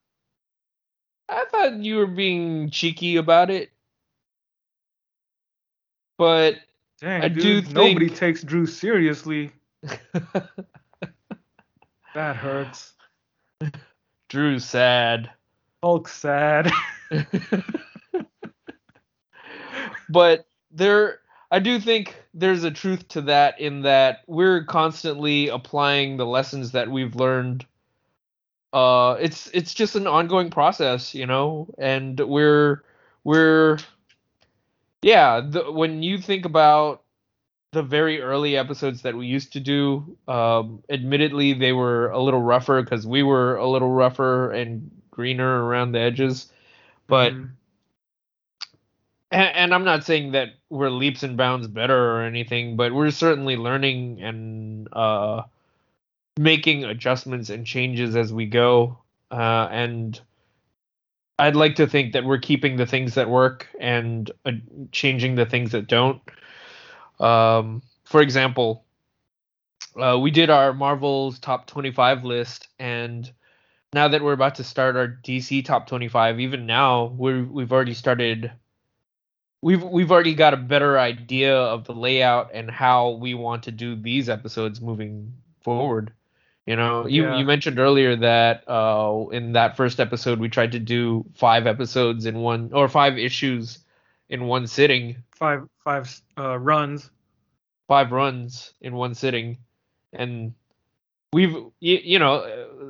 I thought you were being cheeky about it. But Dang, I dude, do think nobody takes Drew seriously. that hurts. Drew's sad. Hulk sad. but there I do think there's a truth to that in that we're constantly applying the lessons that we've learned. Uh it's it's just an ongoing process, you know, and we're we're yeah, the, when you think about the very early episodes that we used to do. Um, admittedly, they were a little rougher because we were a little rougher and greener around the edges. But Mhm. and, and I'm not saying that we're leaps and bounds better or anything, but we're certainly learning and uh, making adjustments and changes as we go. Uh, and I'd like to think that we're keeping the things that work and uh, changing the things that don't. Um, for example, uh, we did our Marvel's top 25 list, and now that we're about to start our DC top 25, even now we're we've already started. We've we've already got a better idea of the layout and how we want to do these episodes moving forward. You know, you Yeah. you mentioned earlier that uh, in that first episode we tried to do five episodes in one or five issues in one sitting, five five uh, runs. five runs in one sitting, and we've you, you know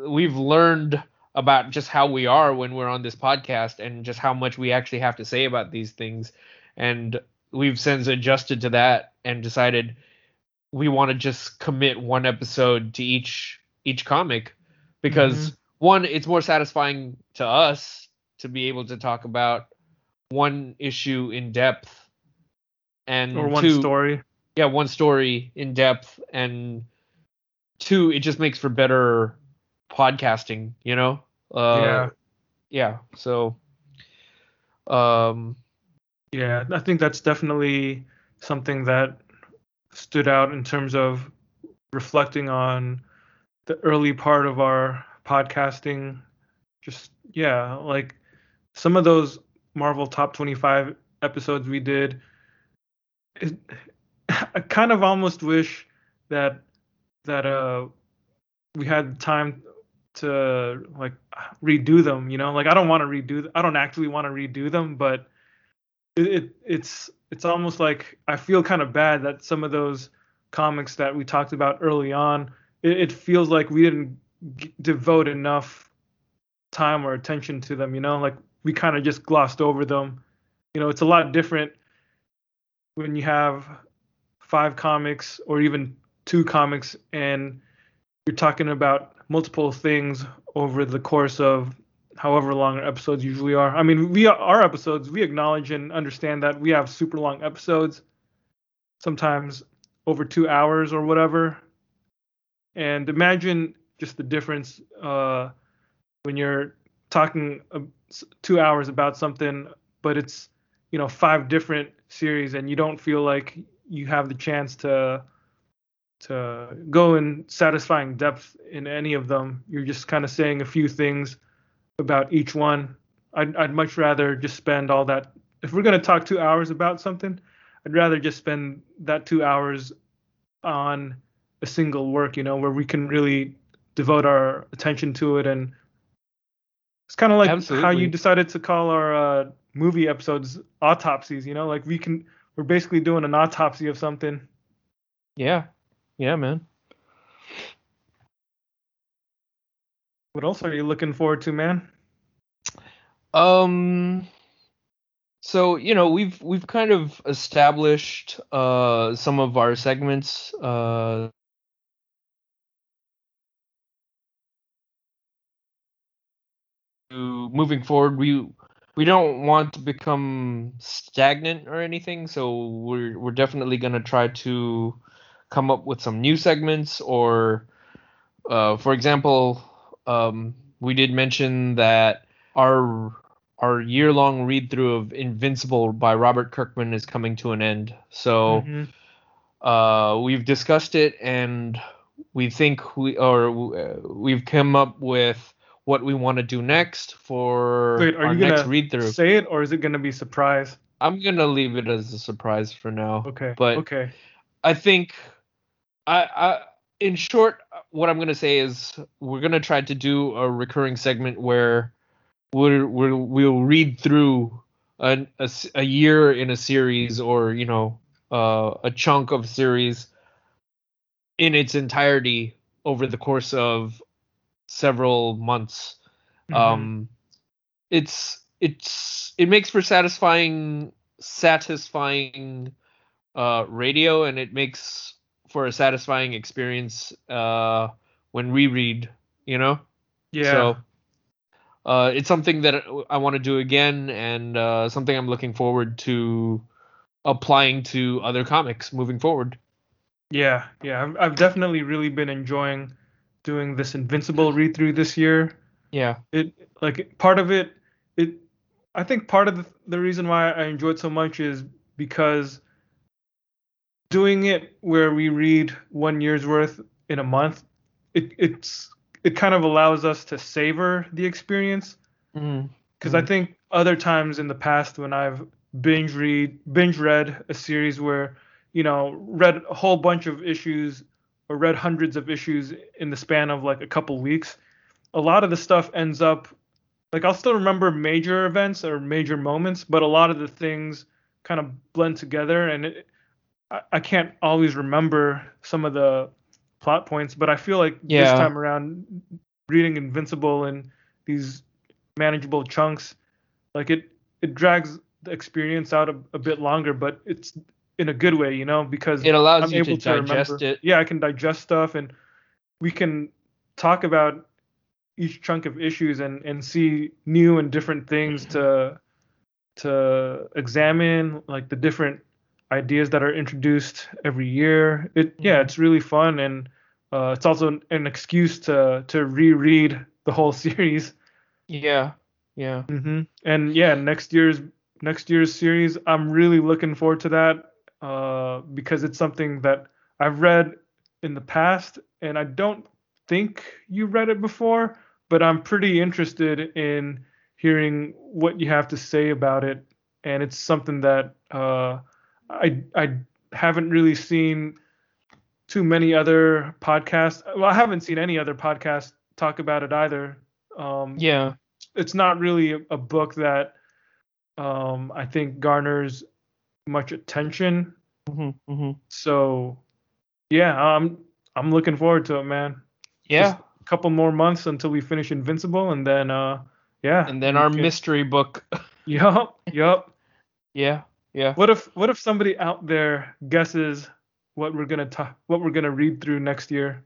we've learned about just how we are when we're on this podcast and just how much we actually have to say about these things, and we've since adjusted to that and decided we want to just commit one episode to each each comic because one it's more satisfying to us to be able to talk about one issue in depth and or one two, story. yeah one story in depth and two it just makes for better podcasting you know uh yeah, yeah so um yeah. I think that's definitely something that stood out in terms of reflecting on the early part of our podcasting. Just yeah, like some of those Marvel top 25 episodes we did. It, I kind of almost wish that that uh we had time to like redo them you know like i don't want to redo i don't actually want to redo them but it, it it's it's almost like i feel kind of bad that some of those comics that we talked about early on it, it feels like we didn't g- devote enough time or attention to them you know like we kind of just glossed over them you know it's a lot different when you have five comics or even two comics and you're talking about multiple things over the course of however long our episodes usually are. I mean, we our episodes we acknowledge and understand that we have super long episodes, sometimes over two hours or whatever. And imagine just the difference uh, when you're talking uh, two hours about something, but it's you know five different series, and you don't feel like you have the chance to to go in satisfying depth in any of them. You're just kind of saying a few things about each one. I'd, I'd much rather just spend all that. If we're going to talk two hours about something, I'd rather just spend that two hours on a single work, you know, where we can really devote our attention to it. And it's kind of like how you decided to call our uh, movie episodes autopsies, you know, like we can, we're basically doing an autopsy of something. yeah yeah man What else are you looking forward to, man? Um so you know we've we've kind of established uh some of our segments uh moving forward we we don't want to become stagnant or anything so we're we're definitely going to try to come up with some new segments or uh for example um we did mention that our our year long read through of Invincible by Robert Kirkman is coming to an end. So Mhm. uh, we've discussed it and we think we or uh, we've come up with what we want to do next for Wait, are our you next read through. say it or is it gonna be surprise? I'm gonna leave it as a surprise for now. Okay. But- okay. I think I, I in short what I'm gonna say is we're gonna try to do a recurring segment where we'll we'll, we'll read through an, a, a year in a series or you know uh, a chunk of series in its entirety over the course of several months. Mhm. Um, it's it's it makes for satisfying satisfying uh, radio, and it makes for a satisfying experience uh, when reread. You know. Yeah. So uh, it's something that I want to do again, and uh, something I'm looking forward to applying to other comics moving forward. Yeah, yeah, I've, I've definitely really been enjoying doing this Invincible read through this year. Yeah. It like part of it, it I think part of the, the reason why I enjoyed so much is because doing it where we read one year's worth in a month, it it's it kind of allows us to savor the experience. Mm-hmm. Because I think other times in the past when I've binge read binge read a series where you know read a whole bunch of issues or read hundreds of issues in the span of like a couple weeks, a lot of the stuff ends up like I'll still remember major events or major moments, but a lot of the things kind of blend together and it, I, I can't always remember some of the plot points, but I feel like Yeah. this time around reading Invincible in these manageable chunks, like it it drags the experience out a, a bit longer, but it's in a good way, you know, because It allows I'm you able to to digest remember. it. Yeah, I can digest stuff, and we can talk about each chunk of issues and and see new and different things to to examine, like the different ideas that are introduced every year. It yeah, Mhm. it's really fun, and uh, it's also an, an excuse to to reread the whole series. Yeah. Yeah. hmm And yeah, next year's next year's series, I'm really looking forward to that uh, because it's something that I've read in the past, and I don't think you read it before, but I'm pretty interested in hearing what you have to say about it, and it's something that uh, I I haven't really seen too many other podcasts. Well, I haven't seen any other podcast talk about it either. Um, Yeah. it's not really a, a book that um, I think garners much attention. hmm hmm So yeah, I'm I'm looking forward to it, man. Yeah. Just a couple more months until we finish Invincible, and then uh, yeah. and then our can- mystery book. Yup, yup. yeah. Yeah. What if what if somebody out there guesses what we're gonna ta- what we're gonna read through next year?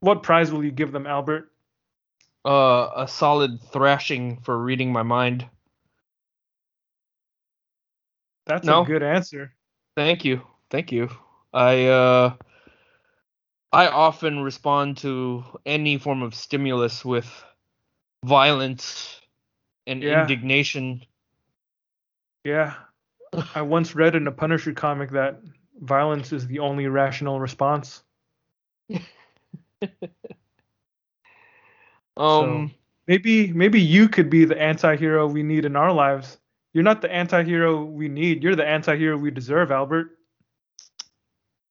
What prize will you give them, Albert? Uh, a solid thrashing for reading my mind. That's No. a good answer. Thank you. Thank you. I uh I often respond to any form of stimulus with violence and Yeah. indignation. Yeah. I once read in a Punisher comic that violence is the only rational response. Um Maybe maybe you could be the anti-hero we need in our lives. You're not the anti-hero we need. You're the anti-hero we deserve, Albert.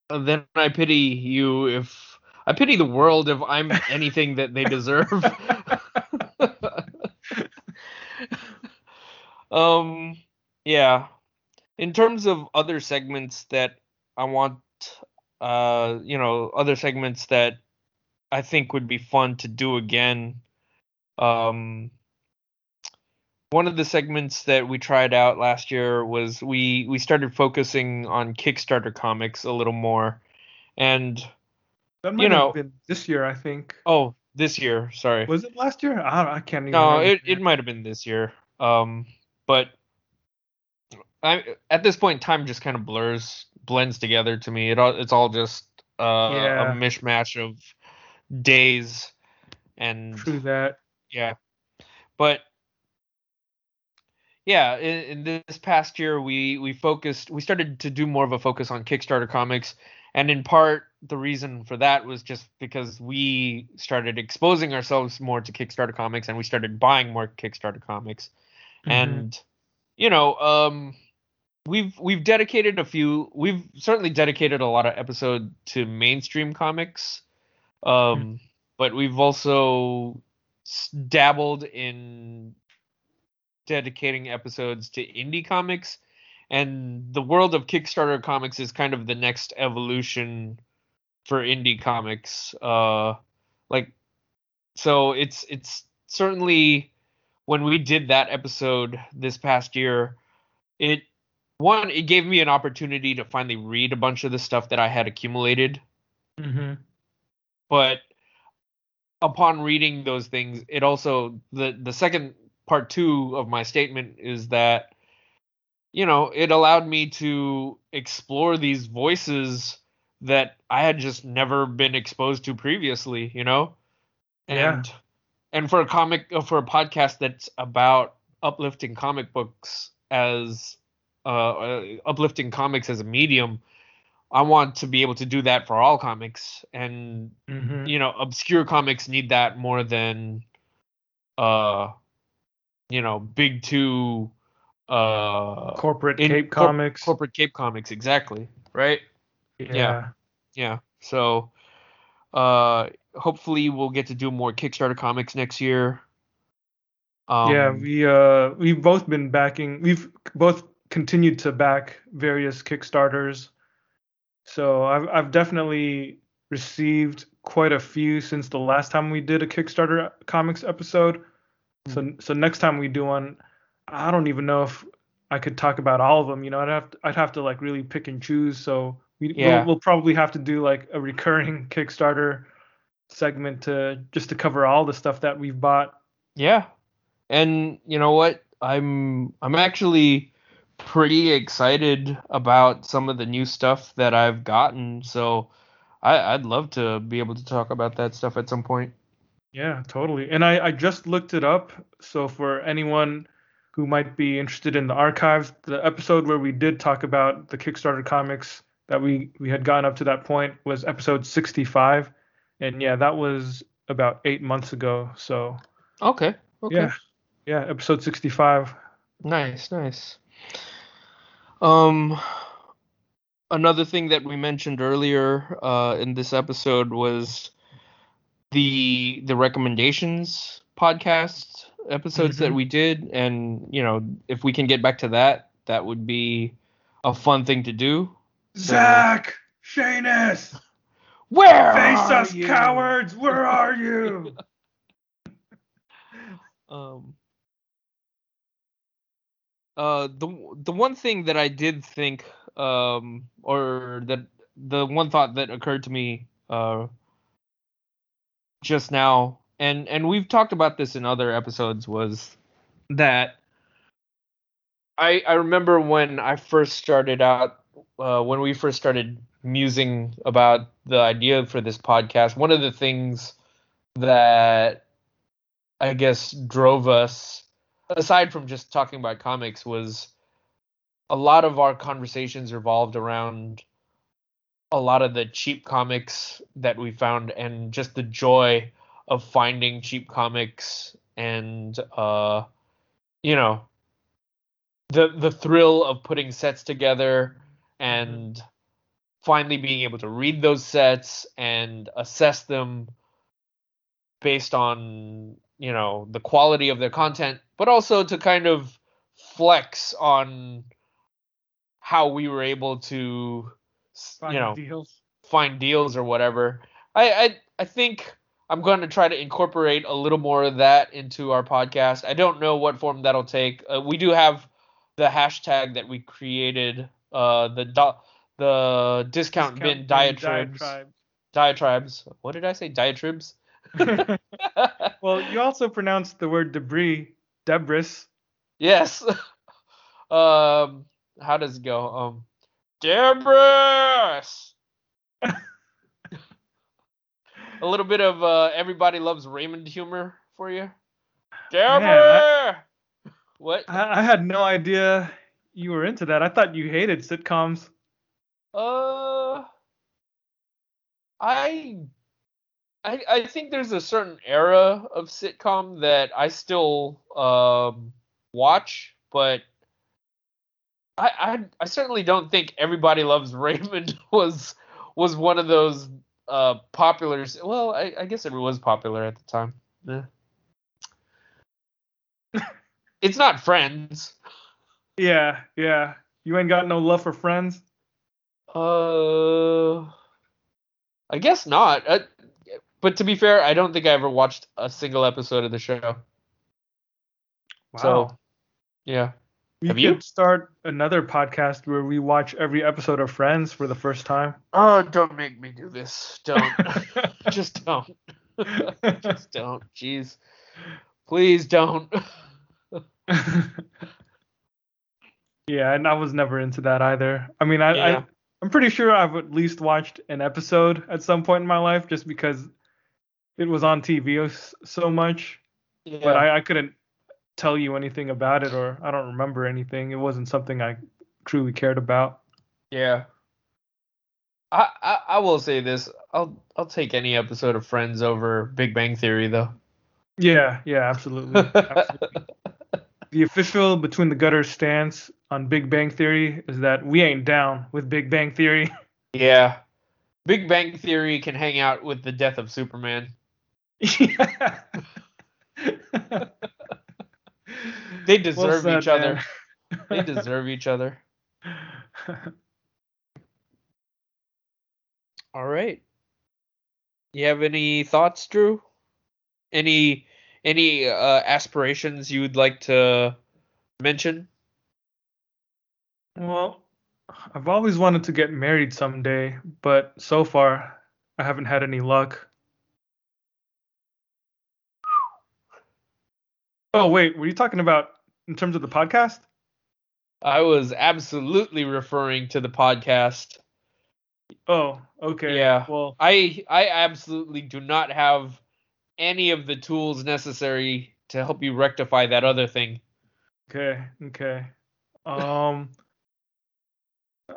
then I pity you if I pity the world if I'm anything that they deserve. um yeah. In terms of other segments that I want uh you know, other segments that I think would be fun to do again. Um one of the segments that we tried out last year was we we started focusing on Kickstarter comics a little more. And That might You know- have been this year, I think. oh, this year, sorry. Was it last year? I, I can't even. No, remember. it, it might have been this year. Um, but I at this point, time just kind of blurs, blends together to me. It all it's all just uh, Yeah. a mishmash of days and True that. yeah. But yeah, in, in this past year, we we focused, we started to do more of a focus on Kickstarter comics, and in part, the reason for that was just because we started exposing ourselves more to Kickstarter comics, and we started buying more Kickstarter comics, Mhm. and you know, um, we've we've dedicated a few, we've certainly dedicated a lot of episode to mainstream comics, um, but we've also dabbled in dedicating episodes to indie comics and the world of kickstarter comics is kind of the next evolution for indie comics uh like so it's it's certainly when we did that episode this past year it one, it gave me an opportunity to finally read a bunch of the stuff that I had accumulated. Mm-hmm. But upon reading those things, it also the the second part two of my statement is that you know it allowed me to explore these voices that I had just never been exposed to previously. You know, Yeah. and and for a comic uh, for a podcast that's about uplifting comic books as uh, uh uplifting comics as a medium i want to be able to do that for all comics and Mm-hmm. you know obscure comics need that more than uh you know big two uh Corporate in- Cape cor- Comics. corporate cape comics exactly right yeah. yeah so uh hopefully we'll get to do more kickstarter comics next year um, yeah, we uh we've both been backing we've both continued to back various Kickstarters. So I've I've definitely received quite a few since the last time we did a Kickstarter comics episode. So mm-hmm. so next time we do one, I don't even know if I could talk about all of them. You know, I'd have to, I'd have to like really pick and choose. So we Yeah. we'll, we'll probably have to do like a recurring Kickstarter segment to just to cover all the stuff that we've bought. Yeah. And you know what? I'm I'm actually pretty excited about some of the new stuff that I've gotten. So I, I'd love to be able to talk about that stuff at some point. Yeah, totally. And I, I just looked it up. So for anyone who might be interested in the archives, the episode where we did talk about the Kickstarter comics that we, we had gotten up to that point was episode 65. And yeah, that was about eight months ago. So Okay. Okay. yeah, yeah, episode 65. Nice, nice. Um another thing that we mentioned earlier uh in this episode was the the recommendations podcast episodes that Mhm. we did and you know if we can get back to that that would be a fun thing to do. So- Zach, Shanus, Where face are us, you? cowards. Where are you? Um, uh, the the one thing that I did think, um, or that the one thought that occurred to me, uh, just now, and and we've talked about this in other episodes, was that I I remember when I first started out, uh, when we first started musing about the idea for this podcast. One of the things that I guess drove us aside from just talking about comics was a lot of our conversations revolved around a lot of the cheap comics that we found and just the joy of finding cheap comics and uh you know the the thrill of putting sets together and finally being able to read those sets and assess them based on you know the quality of their content but also to kind of flex on how we were able to s- you know deals. find deals or whatever I, I i think i'm going to try to incorporate a little more of that into our podcast i don't know what form that'll take uh, we do have the hashtag that we created uh the do- the discount, bin diatribes diatribes what did i say diatribes well, you also pronounced the word debris, debris. Yes. um, how does it go? Um, Debris. A little bit of uh, everybody loves Raymond humor for you. Debris. Man, what? I, I had no idea you were into that. I thought you hated sitcoms. Uh, I, I, I think there's a certain era of sitcom that I still um watch, but I, I, I certainly don't think everybody loves Raymond was was one of those uh popular. Well, I, I guess it was popular at the time. Yeah. it's not Friends. Yeah, yeah. You ain't got no love for friends. Uh, I guess not. Uh, but to be fair, I don't think I ever watched a single episode of the show. Wow. So, yeah. We Have could you? start another podcast where we watch every episode of Friends for the first time. Oh, don't make me do this. Don't. Just don't. Just don't. Jeez. Please don't. yeah, and I was never into that either. I mean, I, Yeah. I I'm pretty sure I've at least watched an episode at some point in my life just because it was on TV so much. Yeah. But I, I couldn't tell you anything about it, or I don't remember anything. It wasn't something I truly cared about. Yeah. I, I I will say this. I'll I'll take any episode of Friends over Big Bang Theory though. Yeah, yeah, absolutely. absolutely. The official Between the Gutters stance on Big Bang Theory is that we ain't down with Big Bang Theory. yeah. Big Bang Theory can hang out with the death of Superman. yeah. They deserve said, each other. They deserve each other. All right. You have any thoughts, Drew? Any any uh, aspirations you would like to mention? well, I've always wanted to get married someday, but so far I haven't had any luck. Oh wait, were you talking about in terms of the podcast? I was absolutely referring to the podcast. Oh, okay. Yeah. Well, I I absolutely do not have any of the tools necessary to help you rectify that other thing. Okay, okay. Um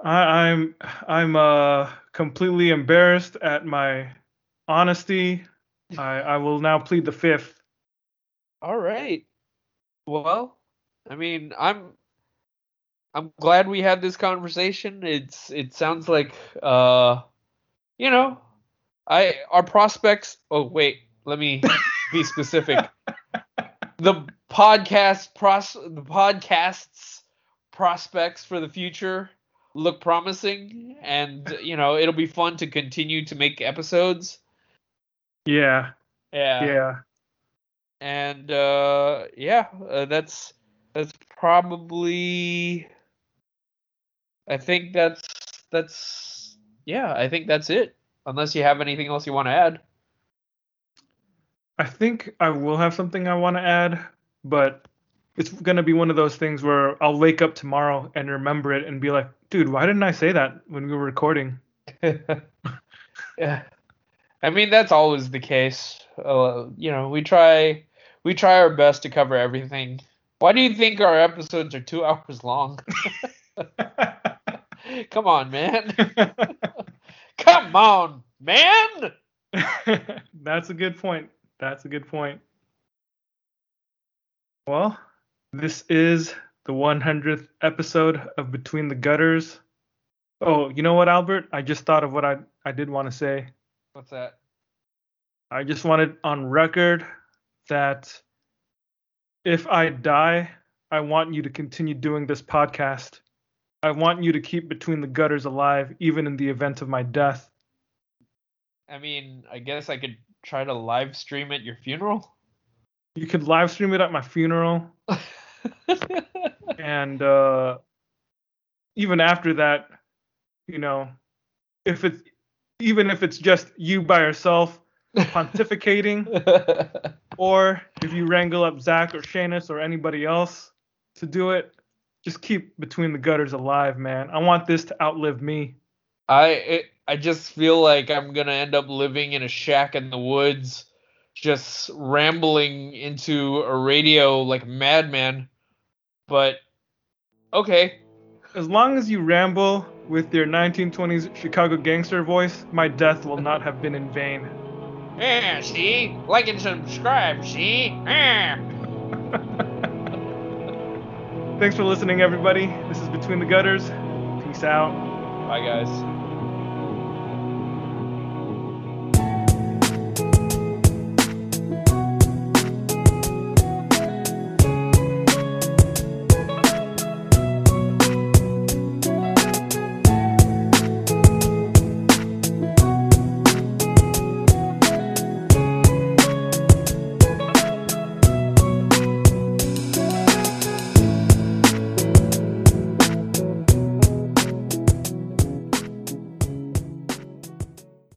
I, I'm I'm uh completely embarrassed at my honesty. I I will now plead the fifth. All right. Well, I mean, I'm I'm glad we had this conversation. It's it sounds like uh you know, I our prospects Oh, wait, let me be specific. the podcast pros the podcast's prospects for the future look promising and you know, it'll be fun to continue to make episodes. Yeah, Yeah yeah. And uh yeah uh, that's that's probably i think that's that's yeah i think that's it. Unless you have anything else you want to add. I think I will have something I want to add, but it's going to be one of those things where I'll wake up tomorrow and remember it and be like, dude, why didn't I say that when we were recording? yeah i mean that's always the case uh, you know we try we try our best to cover everything why do you think our episodes are two hours long come on man come on man That's a good point. That's a good point. Well, this is the 100th episode of Between the Gutters. Oh, you know what, Albert? I just thought of what I, I did want to say. What's that I just wanted on record that if I die, I want you to continue doing this podcast. I want you to keep Between the Gutters alive, even in the event of my death. I mean, I guess I could try to live stream at your funeral. You could live stream it at my funeral. and uh, even after that, you know, if it's even if it's just you by yourself pontificating, or if you wrangle up Zach or Shanus or anybody else to do it, just keep between the gutters alive, man. I want this to outlive me. I it, I just feel like I'm gonna end up living in a shack in the woods, just rambling into a radio like madman. But okay, As long as you ramble with your 1920s Chicago gangster voice, my death will not have been in vain. yeah, see, like and subscribe, see, yeah. Thanks for listening, everybody. This is Between the Gutters. Peace out. Bye guys.